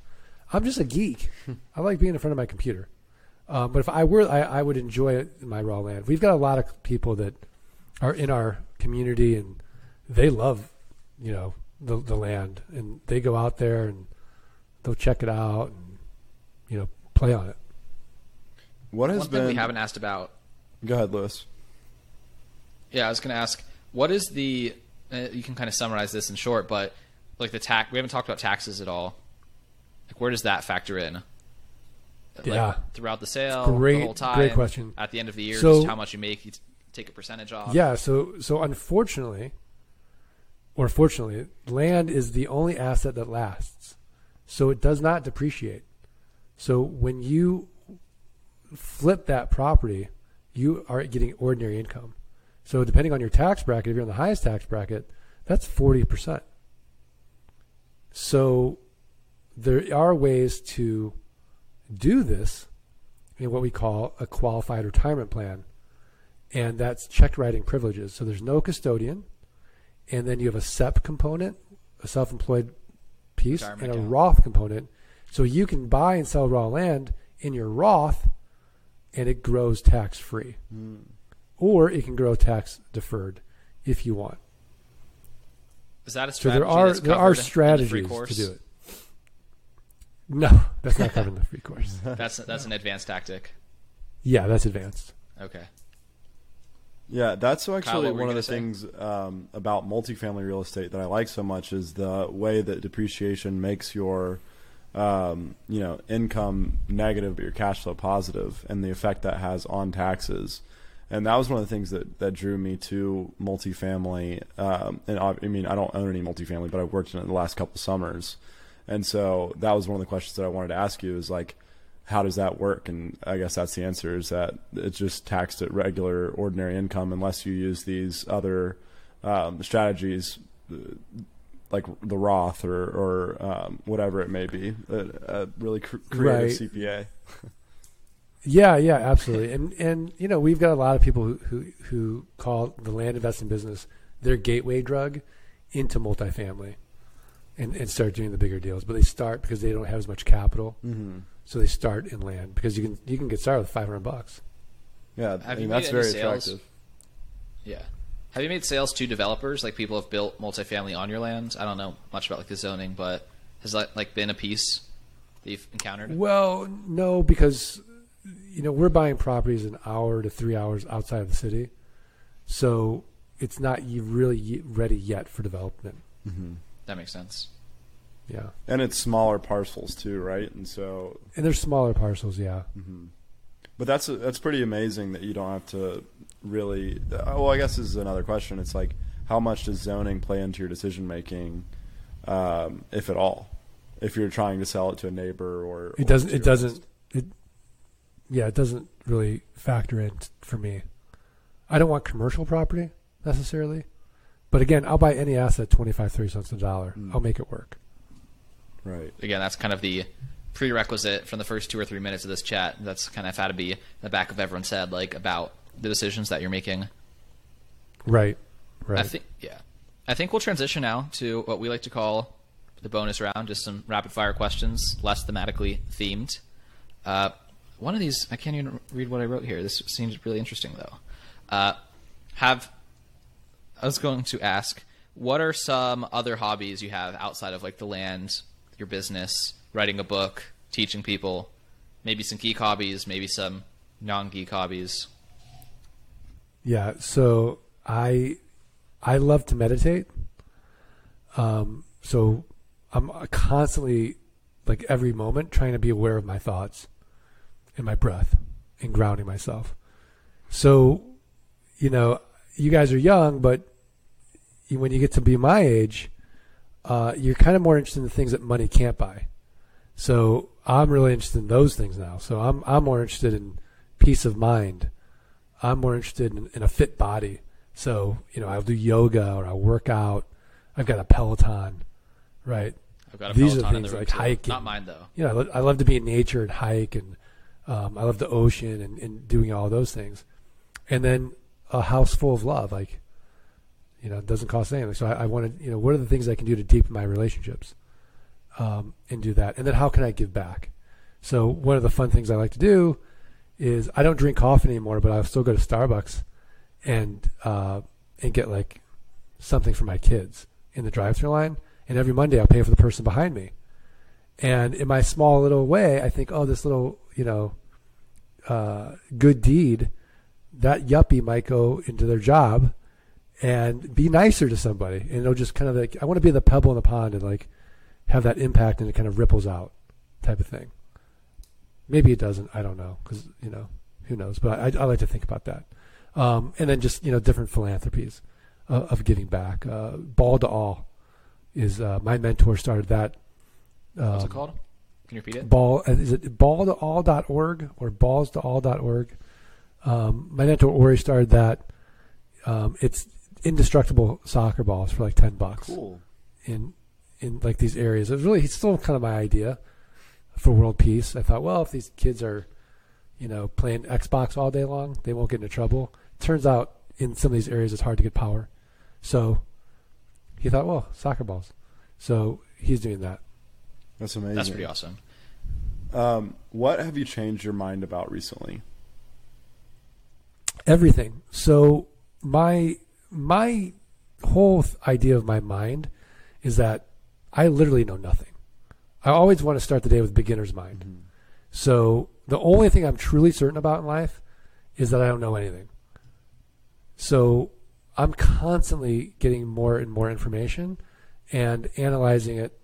I'm just a geek. (laughs) I like being in front of my computer. Um, but if I were, I, I would enjoy it my raw land. We've got a lot of people that are in our community and they love, you know, the, the land and they go out there and they'll check it out and, you know, play on it. What has one thing been? we haven't asked about. Go ahead, Louis. Yeah, I was going to ask, what is the? Uh, you can kind of summarize this in short, but like the tax, we haven't talked about taxes at all. Like, where does that factor in? Like, Yeah. throughout the sale, Great- the whole time, great question. At the end of the year, So- just how much you make, you take a percentage off. Yeah, so so unfortunately, or fortunately, land is the only asset that lasts. So it does not depreciate. So when you flip that property, you are getting ordinary income. So depending on your tax bracket, if you're in the highest tax bracket, that's 40%. So there are ways to do this in what we call a qualified retirement plan and that's check writing privileges. So there's no custodian, and then you have a SEP component, a self-employed piece, Retirement and a account. Roth component. So you can buy and sell raw land in your Roth, and it grows tax free, hmm. or it can grow tax deferred if you want. Is that a strategy? So there are there are in the strategies to do it. No, that's not covered in the free course. (laughs) That's that's an advanced tactic. Yeah, that's advanced. Okay. Yeah, that's actually what were you one of the say? things um, about multifamily real estate that I like so much is the way that depreciation makes your um, you know income negative but your cash flow positive, and the effect that has on taxes. And that was one of the things that, that drew me to multifamily. Um, and I, I mean, I don't own any multifamily, but I've worked in it the last couple summers, and so that was one of the questions that I wanted to ask you is like, how does that work? And I guess that's the answer is that it's just taxed at regular, ordinary income unless you use these other um, strategies uh, like the Roth or, or um, whatever it may be, a, a really cr- creative Right. CPA. (laughs) Yeah, yeah, absolutely. and and you know, we've got a lot of people who who, who call the land investing business their gateway drug into multifamily and, and start doing the bigger deals. But they start because they don't have as much capital. Mm-hmm. So they start in land because you can you can get started with 500 bucks. Yeah, I mean, that's very sales? attractive. Yeah. Have you made sales to developers? Like people have built multifamily on your land? I don't know much about like the zoning, but has that like been a piece that you've encountered? Well, no, because you know we're buying properties an hour to three hours outside of the city, so it's not really ready yet for development. Mm-hmm. That makes sense. Yeah, And it's smaller parcels too, right? And so, and there's smaller parcels. Yeah, hmm but that's that's pretty amazing that you don't have to really. uh, Well, I guess this is another question. It's like how much does zoning play into your decision making, um, if at all? If you're trying to sell it to a neighbor or it or doesn't. It doesn't. It yeah, it doesn't really factor in for me. I don't want commercial property necessarily, but again, I'll buy any asset 25, 30 cents a dollar. Mm. I'll make it work. right. Again, that's kind of the prerequisite from the first two or three minutes of this chat. That's kind of had to be in the back of everyone's head, like about the decisions that you're making. Right. Right. I think, yeah. I think we'll transition now to what we like to call the bonus round, just some rapid fire questions, less thematically themed. Uh, one of these, I can't even read what I wrote here. This seems really interesting, though. Uh, have I was going to ask, what are some other hobbies you have outside of like the land, your business, writing a book, teaching people, maybe some geek hobbies, maybe some non-geek hobbies? Yeah, so I I love to meditate. Um, so I'm constantly, like every moment, trying to be aware of my thoughts and my breath and grounding myself. So, you know, you guys are young, but when you get to be my age, uh, you're kind of more interested in the things that money can't buy. So I'm really interested in those things now. So I'm I'm more interested in peace of mind. I'm more interested in, in a fit body. So, you know, I'll do yoga or I'll work out. I've got a Peloton, right? I've got a These are Peloton in the things like too. hiking. Not mine though. You know, I love to be in nature and hike and um, I love the ocean and, and doing all those things. And then a house full of love, like, you know, it doesn't cost anything. So I, I want to, you know, what are the things I can do to deepen my relationships um, and do that? And then how can I give back? So one of the fun things I like to do is I don't drink coffee anymore, but I'll still go to Starbucks and uh, and get like something for my kids in the drive-through line. And every Monday I'll pay for the person behind me. And in my small little way, I think, oh, this little you know uh, good deed, that yuppie might go into their job and be nicer to somebody, and it'll just kind of like I want to be the pebble in the pond and like have that impact, and it kind of ripples out, type of thing. Maybe it doesn't. I don't know because you know who knows. But I, I like to think about that, um, and then just you know different philanthropies uh, of giving back. Uh, Ball to All is uh, my mentor started that. Um, What's it called? Can you repeat it? Ball uh, is it balltoall.org or ballstoall.org? Um, my mentor Ori started that. Um, it's indestructible soccer balls for like ten bucks Cool. in in like these areas. It was really it's still kind of my idea for world peace. I thought, well, if these kids are, you know, playing Xbox all day long, they won't get into trouble. Turns out in some of these areas it's hard to get power. So he thought, well, soccer balls. So he's doing that. That's amazing. That's pretty awesome. Um, what have you changed your mind about recently? everything. So my my whole th- idea of my mind is that I literally know nothing. I always want to start the day with beginner's mind. So the only thing I'm truly certain about in life is that I don't know anything. So I'm constantly getting more and more information and analyzing it,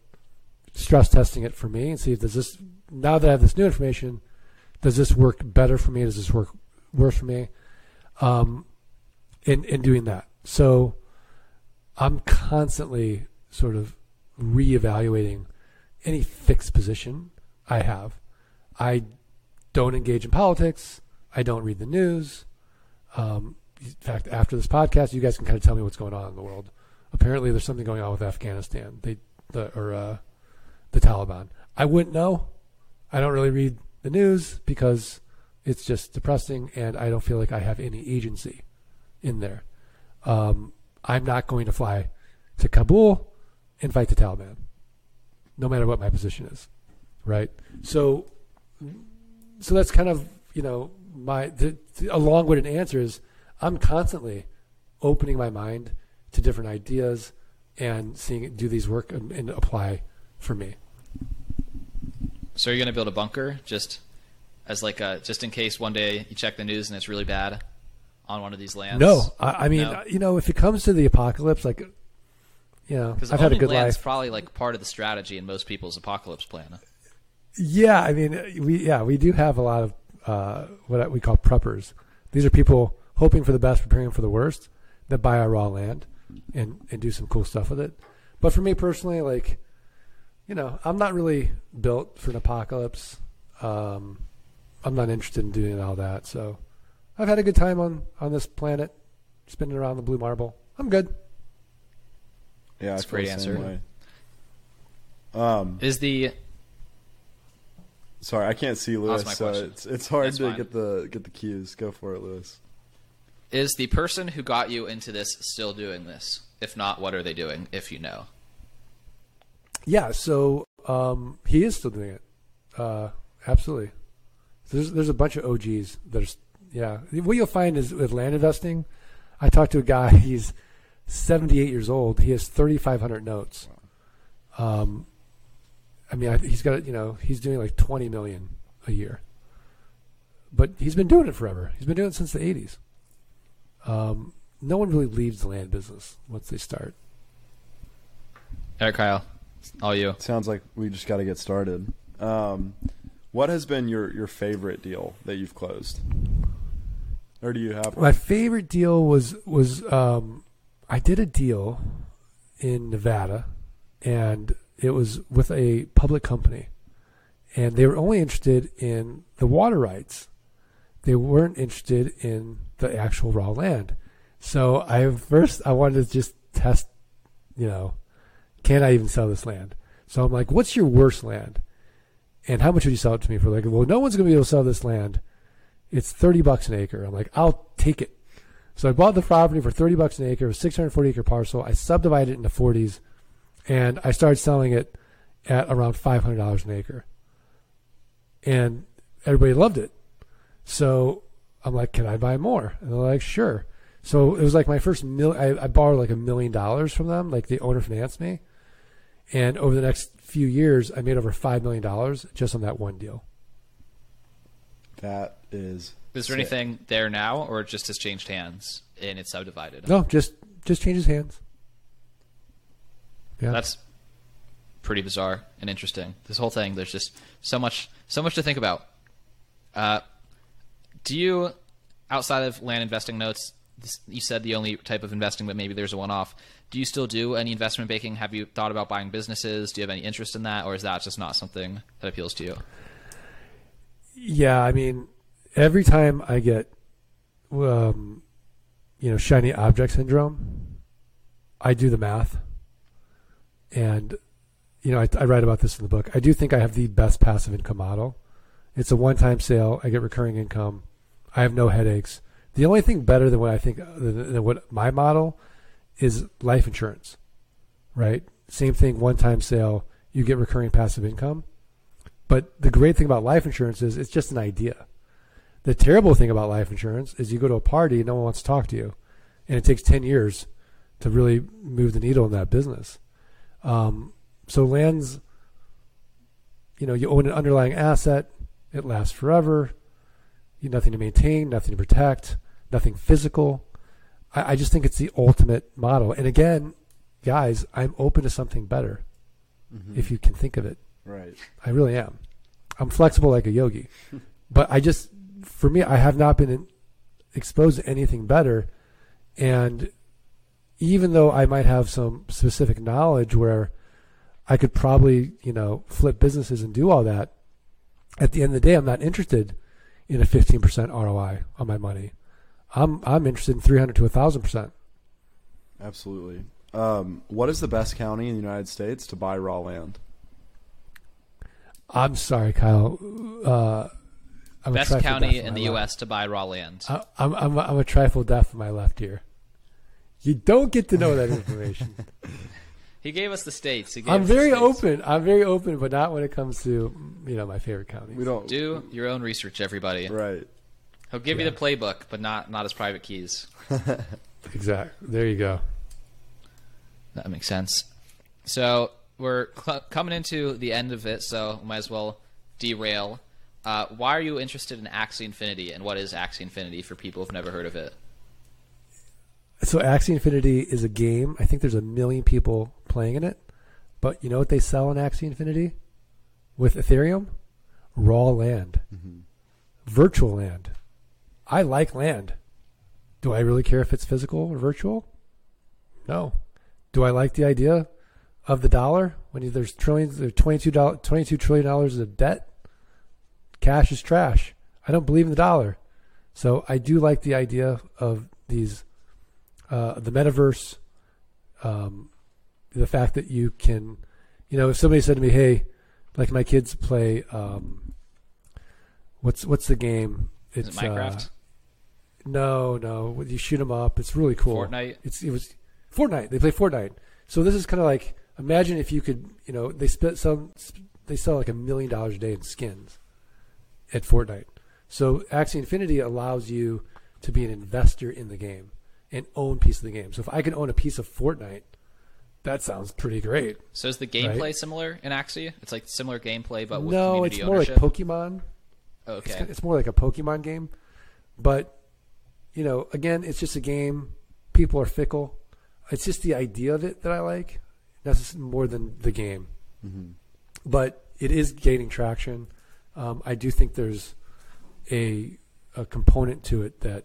stress testing it for me and see if does this now that I have this new information, does this work better for me? Does this work worse for me? um, in in doing that. So I'm constantly sort of reevaluating any fixed position I have. I don't engage in politics. I don't read the news. Um, in fact, after this podcast, you guys can kind of tell me what's going on in the world. Apparently, there's something going on with Afghanistan. They the or uh, the Taliban. I wouldn't know. I don't really read the news because it's just depressing, and I don't feel like I have any agency in there. Um, I'm not going to fly to Kabul and fight the Taliban, no matter what my position is, right? So, so that's kind of you know my the, the, a long-winded answer is I'm constantly opening my mind to different ideas and seeing it do these work and, and apply for me. So you're going to build a bunker just as like a just in case one day you check the news and it's really bad on one of these lands? No, I, I mean, No? you know, if it comes to the apocalypse, like, you know, Because I've had a good land's life. probably like part of the strategy in most people's apocalypse plan. Yeah, I mean, we yeah we do have a lot of uh, what we call preppers. These are people hoping for the best, preparing for the worst, that buy our raw land and and do some cool stuff with it. But for me personally, like, you know, I'm not really built for an apocalypse. Um, I'm not interested in doing all that. So, I've had a good time on on this planet, spinning around the blue marble. I'm good. Yeah, That's I a feel great answer. Um, Is the sorry, I can't see Louis, my so it's it's hard That's to fine. get the get the cues. Go for it, Louis. is the person who got you into this still doing this? If not, what are they doing? If you know, Yeah, so um, he is still doing it. Uh, absolutely. There's there's a bunch of OGs that are s- yeah. What you'll find is with land investing, I talked to a guy. (laughs) He's 78 years old. He has 3,500 notes. Um, I mean, I, he's got you know he's doing like 20 million a year, but he's been doing it forever. He's been doing it since the 80s. Um, no one really leaves the land business once they start. Eric Kyle, all you. Sounds like we just got to get started. Um, what has been your your favorite deal that you've closed, or do you have? My favorite deal was was um, I did a deal in Nevada, and it was with a public company, and they were only interested in the water rights. They weren't interested in the actual raw land. So I first I wanted to just test, you know, can I even sell this land? So I'm like, what's your worst land? And how much would you sell it to me for? Like, well, no one's going to be able to sell this land. It's 30 bucks an acre. I'm like, I'll take it. So I bought the property for 30 bucks an acre, it was a 640 acre parcel. I subdivided it into 40s and I started selling it at around $500 an acre. And everybody loved it. So I'm like, can I buy more? And they're like, sure. So it was like my first mil. I, I borrowed like a million dollars from them. Like the owner financed me. And over the next few years, I made over $5 million just on that one deal. That is. Is there sick. anything there now, or it just has changed hands and it's subdivided? No, just, just changes hands. Yeah. That's pretty bizarre and interesting. This whole thing, there's just so much, so much to think about. Uh, do you, outside of land investing notes, this, you said the only type of investing, but maybe there's a one-off. Do you still do any investment banking? Have you thought about buying businesses? Do you have any interest in that, or is that just not something that appeals to you? Yeah, I mean, every time I get, um, you know, shiny object syndrome, I do the math, and you know, I, I write about this in the book. I do think I have the best passive income model. It's a one-time sale. I get recurring income. I have no headaches. The only thing better than what I think than, than what my model is life insurance, right? Same thing, one-time sale. You get recurring passive income. But the great thing about life insurance is it's just an idea. The terrible thing about life insurance is you go to a party and no one wants to talk to you, and it takes ten years to really move the needle in that business. Um, so lands, you know, you own an underlying asset, it lasts forever. You nothing to maintain, nothing to protect, nothing physical. I, I just think it's the ultimate model. And again, guys, I'm open to something better if you can think of it. Right. I really am. I'm flexible like a yogi. (laughs) but I just, for me, I have not been exposed to anything better. And even though I might have some specific knowledge where I could probably, you know, flip businesses and do all that, at the end of the day, I'm not interested in a 15% ROI on my money. I'm, I'm interested in 300 to 1,000%. Absolutely. Um, what is the best county in the United States to buy raw land? I'm sorry, Kyle. Uh, I'm Best trifle county in the left. U.S. to buy raw land. I- I'm I'm I'm a trifle deaf in my left ear. You don't get to know that information. (laughs) He gave us the states. He gave I'm very states. open. I'm very open, but not when it comes to you know my favorite counties. We don't. Do your own research, everybody. Right. He'll give Yeah. you the playbook, but not not his private keys. (laughs) exactly. There you go. That makes sense. So we're cl- coming into the end of it, so might as well derail. Uh, why are you interested in Axie Infinity, and what is Axie Infinity for people who've never heard of it? So Axie Infinity is a game. I think there's a million people playing in it. But you know what they sell in Axie Infinity with Ethereum? Raw land, virtual land. I like land. Do I really care if it's physical or virtual? No. Do I like the idea of the dollar when there's trillions, there's 22 doll- 22 trillion dollars of debt? Cash is trash. I don't believe in the dollar. So I do like the idea of these uh, the metaverse, um, the fact that you can, you know, if somebody said to me, "Hey, like my kids play, um, what's what's the game? Is it Minecraft? Uh, no, no, you shoot them up. It's really cool. Fortnite? It's it was Fortnite. They play Fortnite. So this is kind of like imagine if you could, you know, they spent some, they sell like a million dollars a day in skins at Fortnite. So Axie Infinity allows you to be an investor in the game and own a piece of the game. So if I can own a piece of Fortnite, that sounds pretty great. So is the gameplay similar in Axie? It's like similar gameplay, but with no, community it's more ownership. like Pokemon. Oh, It's, okay, it's more like a Pokemon game, but you know, again, it's just a game. People are fickle. It's just the idea of it that I like, That's more than the game. Mm-hmm. But it is gaining traction. Um, I do think there's a a component to it that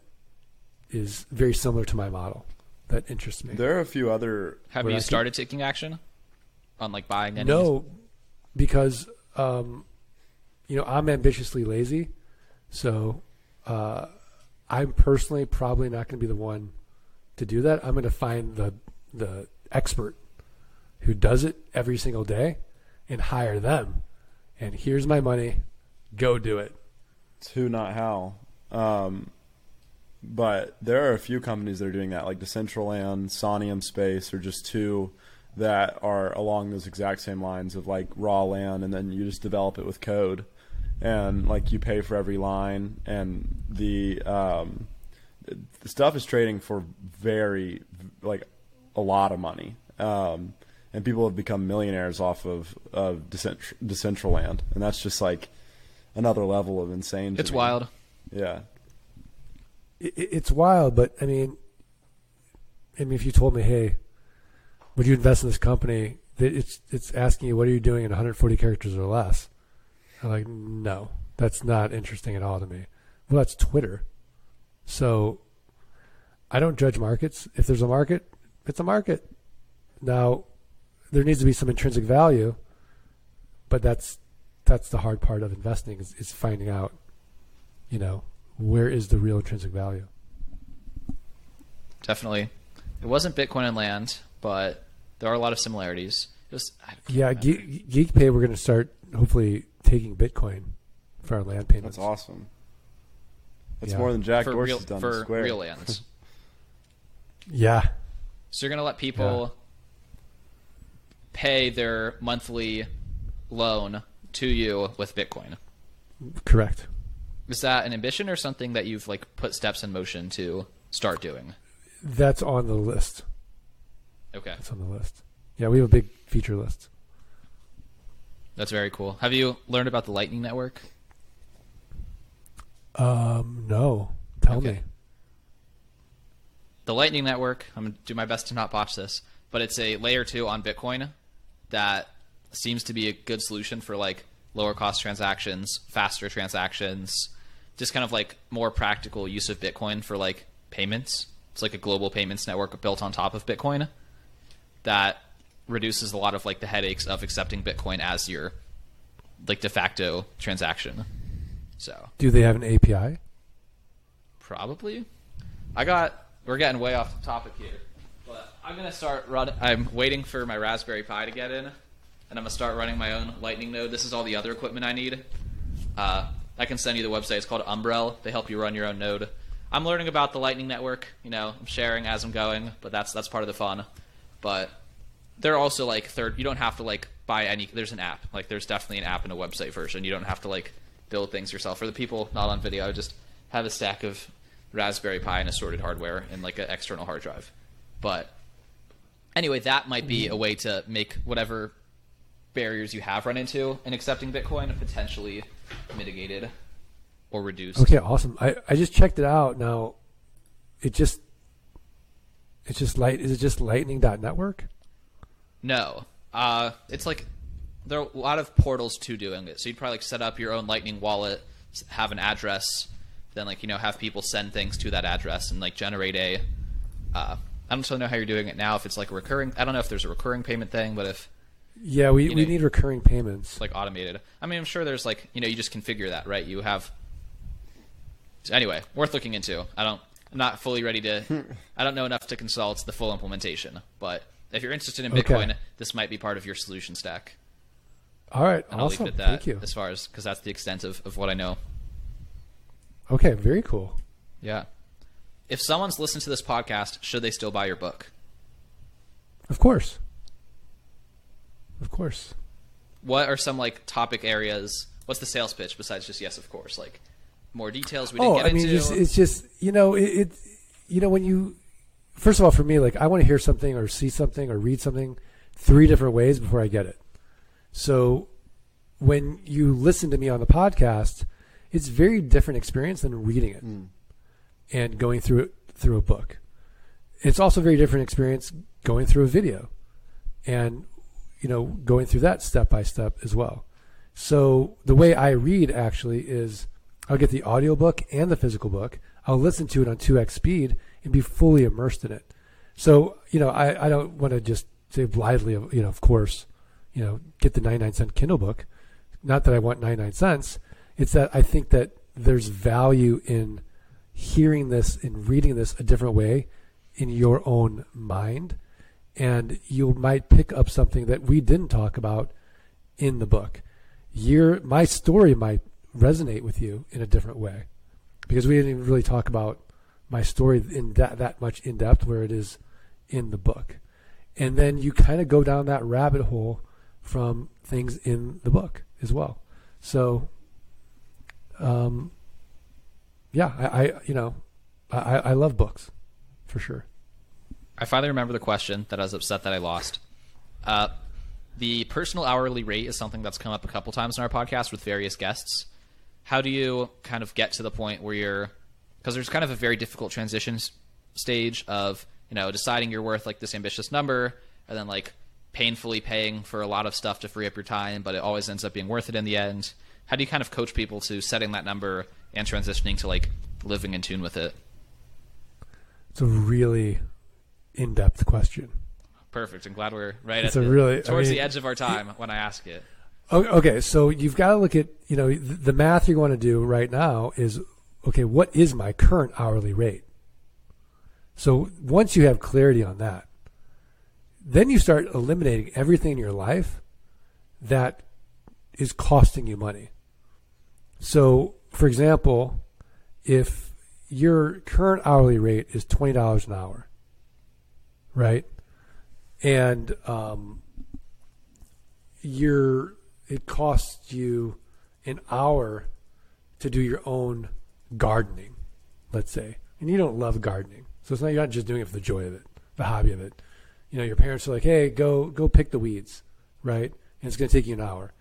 is very similar to my model that interests me. There are a few other. have you I keep- started taking action on like buying any? No, because um, you know I'm ambitiously lazy, so uh, I'm personally probably not going to be the one to do that. I'm going to find the the expert who does it every single day and hire them. And here's my money, go do it. It's who, not how. Um, but there are a few companies that are doing that, like Decentraland, Somnium Space, are just two that are along those exact same lines of like raw land, and then you just develop it with code, and like you pay for every line, and the um, the stuff is trading for very like a lot of money. Um, and people have become millionaires off of of Decentr- Decentraland, and that's just like another level of insane. to It's me. wild. Yeah. it, it- it's wild, but I mean, I mean, if you told me, hey, would you invest in this company? that It's it's asking you, what are you doing in 140 characters or less? I'm like, no, that's not interesting at all to me. Well, that's Twitter, so I don't judge markets. If there's a market, it's a market. Now, there needs to be some intrinsic value, but that's that's the hard part of investing is, is finding out, you know, where is the real intrinsic value. Definitely. It wasn't Bitcoin and land, but there are a lot of similarities. It was, Yeah, remember. Ge- GeekPay, we're going to start hopefully taking Bitcoin for our land payments. That's awesome. That's Yeah. more than Jack for Dorsey's real done for Square. real (laughs) lands. Yeah, So you're gonna let people pay their monthly loan to you with Bitcoin. correct. Is that an ambition or something that you've like put steps in motion to start doing? That's on the list. Okay, That's on the list. Yeah, we have a big feature list. that's very cool. Have you learned about the Lightning Network? Um, no, tell Okay. me. The Lightning Network. I'm gonna do my best to not botch this, but it's a layer two on Bitcoin that seems to be a good solution for like lower cost transactions, faster transactions, just kind of like more practical use of Bitcoin for like payments. It's like a global payments network built on top of Bitcoin that reduces a lot of like the headaches of accepting Bitcoin as your like de facto transaction. So Do they have an API? Probably. I got. We're getting way off the topic here, but I'm gonna start running. I'm waiting for my Raspberry Pi to get in, and I'm gonna start running my own Lightning node. This is all the other equipment I need. Uh, I can send you the website. It's called Umbrel. They help you run your own node. I'm learning about the Lightning Network. You know, I'm sharing as I'm going, but that's that's part of the fun. But they're also like third. You don't have to like buy any. There's an app. Like there's definitely an app and a website version. You don't have to like build things yourself. For the people not on video, just have a stack of Raspberry Pi and assorted hardware and like an external hard drive. But anyway, that might be a way to make whatever barriers you have run into in accepting Bitcoin potentially mitigated or reduced. Okay, awesome. I, I just checked it out. Now, it just it's just light. Is it just Lightning.network? No, uh, it's like there are a lot of portals to doing it. So you'd probably like set up your own Lightning wallet, have an address, then like you know have people send things to that address and like generate a. Uh, I don't really know how you're doing it now. If it's like a recurring, I don't know if there's a recurring payment thing, but if Yeah, we, You we know- need recurring payments. like automated. I mean, I'm sure there's like you know you just configure that, right? You have. So anyway, worth looking into. I don't. I'm not fully ready to. (laughs) I don't know enough to consult the full implementation, but if you're interested in Okay. Bitcoin, this might be part of your solution stack. All right, And I'll leave awesome. it at that Thank you. as far as because that's the extent of, of what I know. Okay, very cool. Yeah. If someone's listened to this podcast, should they still buy your book? Of course. Of course. What are some like topic areas? What's the sales pitch besides just yes, of course? Like more details we didn't Oh, get I mean, into. just, it's just you know, it, it. You know, when you first of all, for me, like I want to hear something or see something or read something three different ways before I get it. So when you listen to me on the podcast, it's very different experience than reading it mm. and going through it through a book. It's also a very different experience going through a video and you know going through that step by step as well. So the way I read actually is I'll get the audiobook and the physical book. I'll listen to it on 2x speed and be fully immersed in it. So, you know, I, I don't want to just say blithely, you know, of course, you know, get the 99 cent Kindle book. Not that I want 99 cents. It's that I think that there's value in hearing this and reading this a different way in your own mind. And you might pick up something that we didn't talk about in the book. Your my story might resonate with you in a different way because we didn't even really talk about my story in that that much in depth where it is in the book. And then you kind of go down that rabbit hole from things in the book as well. So, um, yeah, I, I you know, I, I love books for sure. I finally remember the question that I was upset that I lost. Uh, the personal hourly rate is something that's come up a couple times in our podcast with various guests. How do you kind of get to the point where you're because there's kind of a very difficult transition stage of you know deciding you're worth like this ambitious number and then like painfully paying for a lot of stuff to free up your time, but it always ends up being worth it in the end. How do you kind of coach people to setting that number and transitioning to like living in tune with it? It's a really in-depth question. Perfect. I'm glad we're right It's at a the, really- I towards mean, the edge of our time when I ask it. Okay, so you've got to look at you know the the math you want to do right now is okay. What is my current hourly rate? So once you have clarity on that, then you start eliminating everything in your life that is costing you money. So, for example, if your current hourly rate is twenty dollars an hour, right, and um, you're it costs you an hour to do your own gardening, let's say, and you don't love gardening, so it's not you're not just doing it for the joy of it, the hobby of it. You know, your parents are like, "Hey, go go pick the weeds," right? And it's going to take you an hour,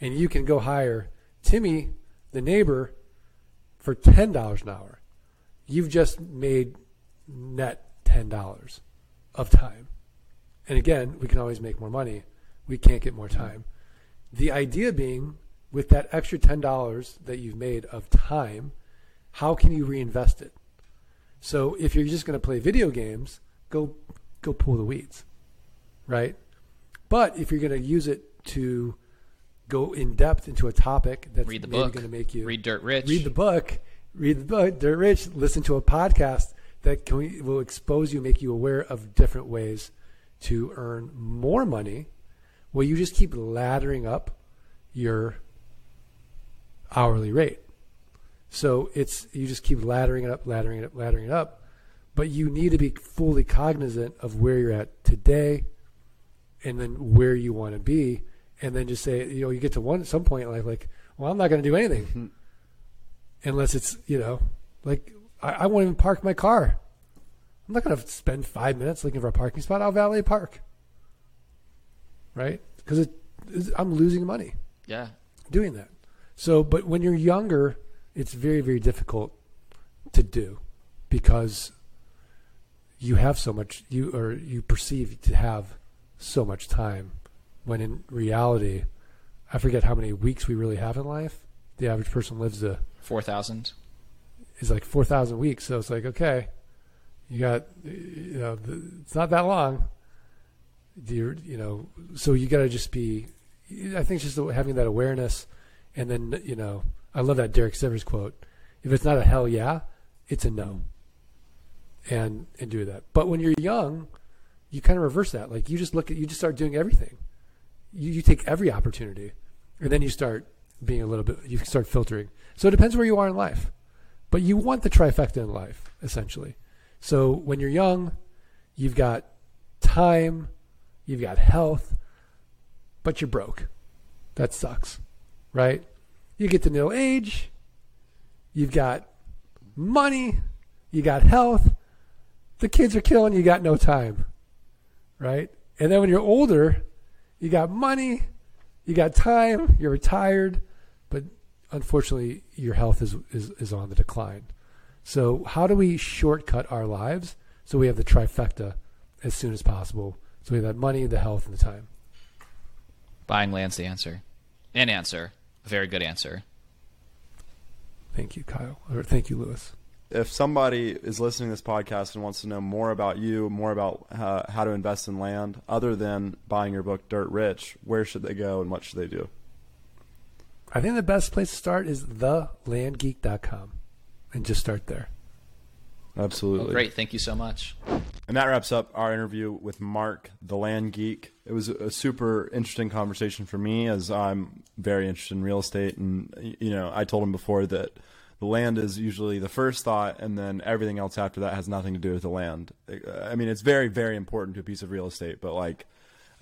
and you can go hire Timmy, the neighbor, for ten dollars an hour. You've just made net ten dollars of time. And again, we can always make more money. We can't get more time. The idea being, with that extra ten dollars that you've made of time, how can you reinvest it? So if you're just going to play video games, go go pull the weeds, right? But if you're going to use it to go in depth into a topic that's Read the maybe book. going to make you Read Dirt Rich. read the book, read the book, Dirt Rich, listen to a podcast that can, will expose you, make you aware of different ways to earn more money. Well, you just keep laddering up your hourly rate. So it's you just keep laddering it up, laddering it up, laddering it up. But you need to be fully cognizant of where you're at today and then where you want to be. And then just say, you know, you get to one at some point like like, well, I'm not going to do anything mm-hmm. unless it's, you know, like I, I won't even park my car. I'm not going to spend five minutes looking for a parking spot. I'll valet park, right? Because it, I'm losing money Yeah. doing that. So, but when you're younger, it's very, very difficult to do because you have so much you or you perceive to have so much time when in reality I forget how many weeks we really have in life. The average person lives a Four thousand. Is like 4,000 weeks. So it's like, okay, you got, you know, it's not that long. You you know, so you got to just be, I think it's just having that awareness. And then, you know, I love that Derek Sivers quote. If it's not a hell yeah, it's a no. And, and do that. But when you're young, you kind of reverse that. Like you just look at, you just start doing everything. You, you take every opportunity and then you start being a little bit, you start filtering. So it depends where you are in life but you want the trifecta in life essentially. So when you're young you've got time you've got health but you're broke. That sucks right? You get to middle age you've got money you got health the kids are killing you got no time right? And then when you're older you got money you got time you're retired unfortunately your health is, is, is on the decline. So how do we shortcut our lives so we have the trifecta as soon as possible? So we have that money, the health, and the time. Buying land's the answer. An answer. A very good answer. Thank you, Kyle. Or thank you, Louis. If somebody is listening to this podcast and wants to know more about you, more about uh, how to invest in land, other than buying your book Dirt Rich, where should they go and what should they do? I think the best place to start is thelandgeek.com and just start there. Absolutely. Well, great. Thank you so much. And that wraps up our interview with Mark, the land geek. It was a super interesting conversation for me as I'm very interested in real estate. And, you know, I told him before that the land is usually the first thought, and then everything else after that has nothing to do with the land. I mean, it's very, very important to a piece of real estate, but like,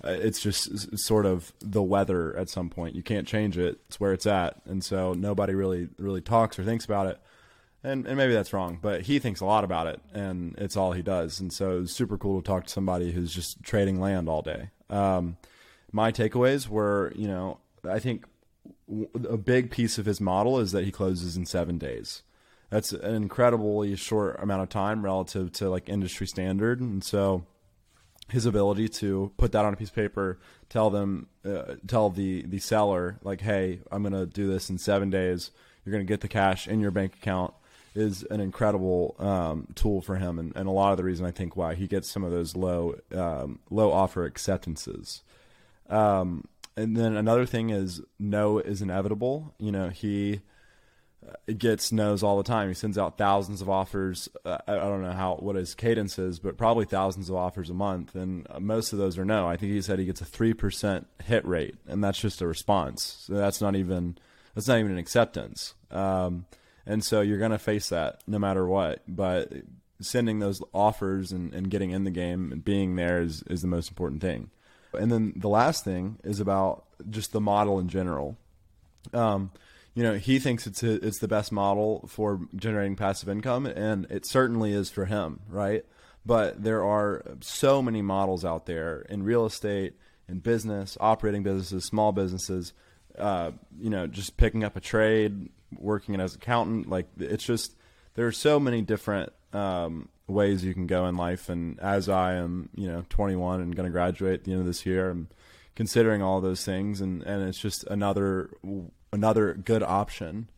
it's just sort of the weather at some point. You can't change it. It's where it's at. And so nobody really, really talks or thinks about it and and maybe that's wrong, but he thinks a lot about it, and it's all he does. And so it was super cool to talk to somebody who's just trading land all day. Um, my takeaways were, you know, I think a big piece of his model is that he closes in seven days. That's an incredibly short amount of time relative to like industry standard, and so his ability to put that on a piece of paper, tell them, uh, tell the the seller like, hey, I'm gonna do this in seven days. You're gonna get the cash in your bank account is an incredible um, tool for him, and, and a lot of the reason I think why he gets some of those low um, low offer acceptances. Um, and then another thing is no is inevitable. You know he gets no's all the time. He sends out thousands of offers. Uh, I I don't know how what his cadence is, but probably thousands of offers a month, and uh, most of those are no. I think he said he gets a three percent hit rate, and that's just a response. So that's not even that's not even an acceptance. Um, and so you're going to face that no matter what. But sending those offers and, and getting in the game and being there is, is the most important thing. And then the last thing is about just the model in general. Um, you know, he thinks it's a, it's the best model for generating passive income, and it certainly is for him, right? But there are so many models out there in real estate, in business, operating businesses, small businesses. Uh, you know, just picking up a trade, working as an accountant. Like it's just there are so many different um, ways you can go in life. And as I am, you know, 21 and going to graduate at the end of this year, I'm considering all those things, and and it's just another another good option.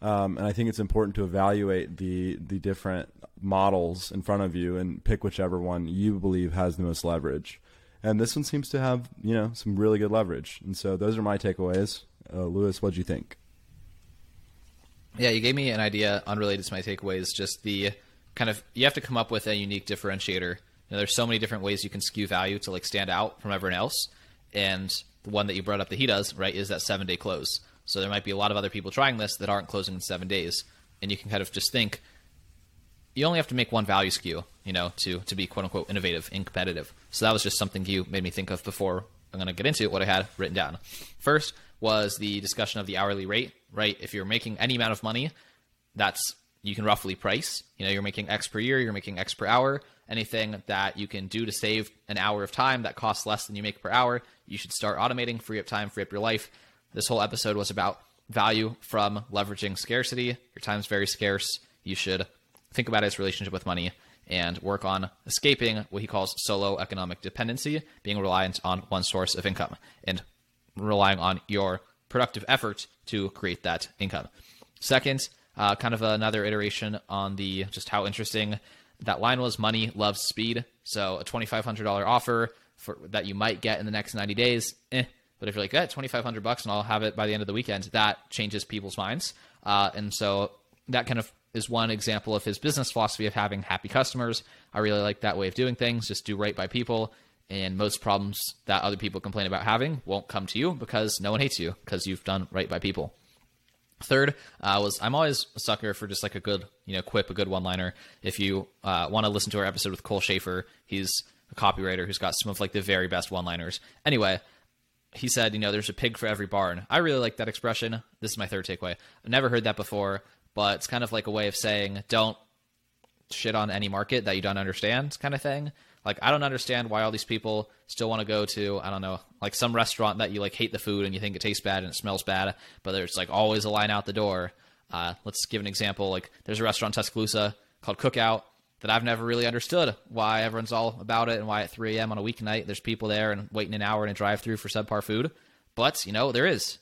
Um, and I think it's important to evaluate the the different models in front of you and pick whichever one you believe has the most leverage. And this one seems to have you know some really good leverage. And so those are my takeaways. Uh, Louis, what do you think? Yeah, you gave me an idea unrelated to my takeaways. Just the kind of you have to come up with a unique differentiator. You know, there's so many different ways you can skew value to like stand out from everyone else, and the one that you brought up that he does right is that seven day close. So there might be a lot of other people trying this that aren't closing in seven days, and you can kind of just think you only have to make one value skew, you know, to to be quote unquote innovative and competitive. So that was just something you made me think of before I'm going to get into what I had written down. First was the discussion of the hourly rate, right? If you're making any amount of money, that's you can roughly price. You know, you're making X per year, you're making X per hour. Anything that you can do to save an hour of time that costs less than you make per hour, you should start automating, free up time, free up your life. This whole episode was about value from leveraging scarcity. Your time's very scarce. You should think about its relationship with money and work on escaping what he calls solo economic dependency, being reliant on one source of income and relying on your productive effort to create that income. Second, uh, kind of another iteration on the just how interesting that line was money loves speed. So a $2,500 offer for that you might get in the next 90 days, eh. But if you're like, yeah, 2,500 bucks and I'll have it by the end of the weekend, that changes people's minds. Uh, and so that kind of is one example of his business philosophy of having happy customers. I really like that way of doing things. Just do right by people. And most problems that other people complain about having won't come to you because no one hates you because you've done right by people. Third uh, was I'm always a sucker for just like a good you know quip, a good one liner. If you uh, want to listen to our episode with Cole Schafer, he's a copywriter who's got some of like the very best one liners. Anyway, he said, you know, there's a pig for every barn. I really like that expression. This is my third takeaway. I've never heard that before, but it's kind of like a way of saying don't shit on any market that you don't understand, kind of thing. Like I don't understand why all these people still want to go to I don't know like some restaurant that you like hate the food and you think it tastes bad and it smells bad, but there's like always a line out the door. Uh, let's give an example. Like there's a restaurant in Tuscaloosa called Cookout that I've never really understood why everyone's all about it and why at 3 a.m. on a weeknight there's people there and waiting an hour in a drive-through for subpar food. But you know there is.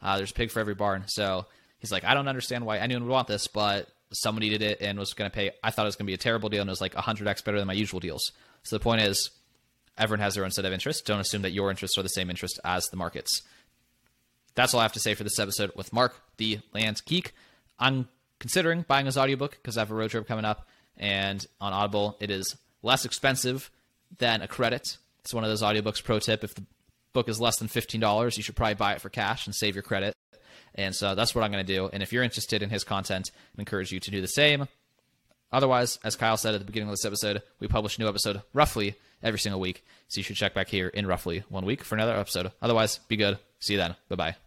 Uh, there's a pig for every barn. So he's like, I don't understand why anyone would want this, but somebody did it and was going to pay. I thought it was going to be a terrible deal and it was like 100x better than my usual deals. So the point is, everyone has their own set of interests. Don't assume that your interests are the same interest as the market's. That's all I have to say for this episode with Mark, the Land Geek. I'm considering buying his audiobook because I have a road trip coming up, and on Audible, it is less expensive than a credit. It's one of those audiobooks. Pro tip: if the book is less than fifteen dollars, you should probably buy it for cash and save your credit. And so that's what I'm going to do. And if you're interested in his content, I encourage you to do the same. Otherwise, as Kyle said at the beginning of this episode, we publish a new episode roughly every single week. So you should check back here in roughly one week for another episode. Otherwise, be good. See you then. Bye bye.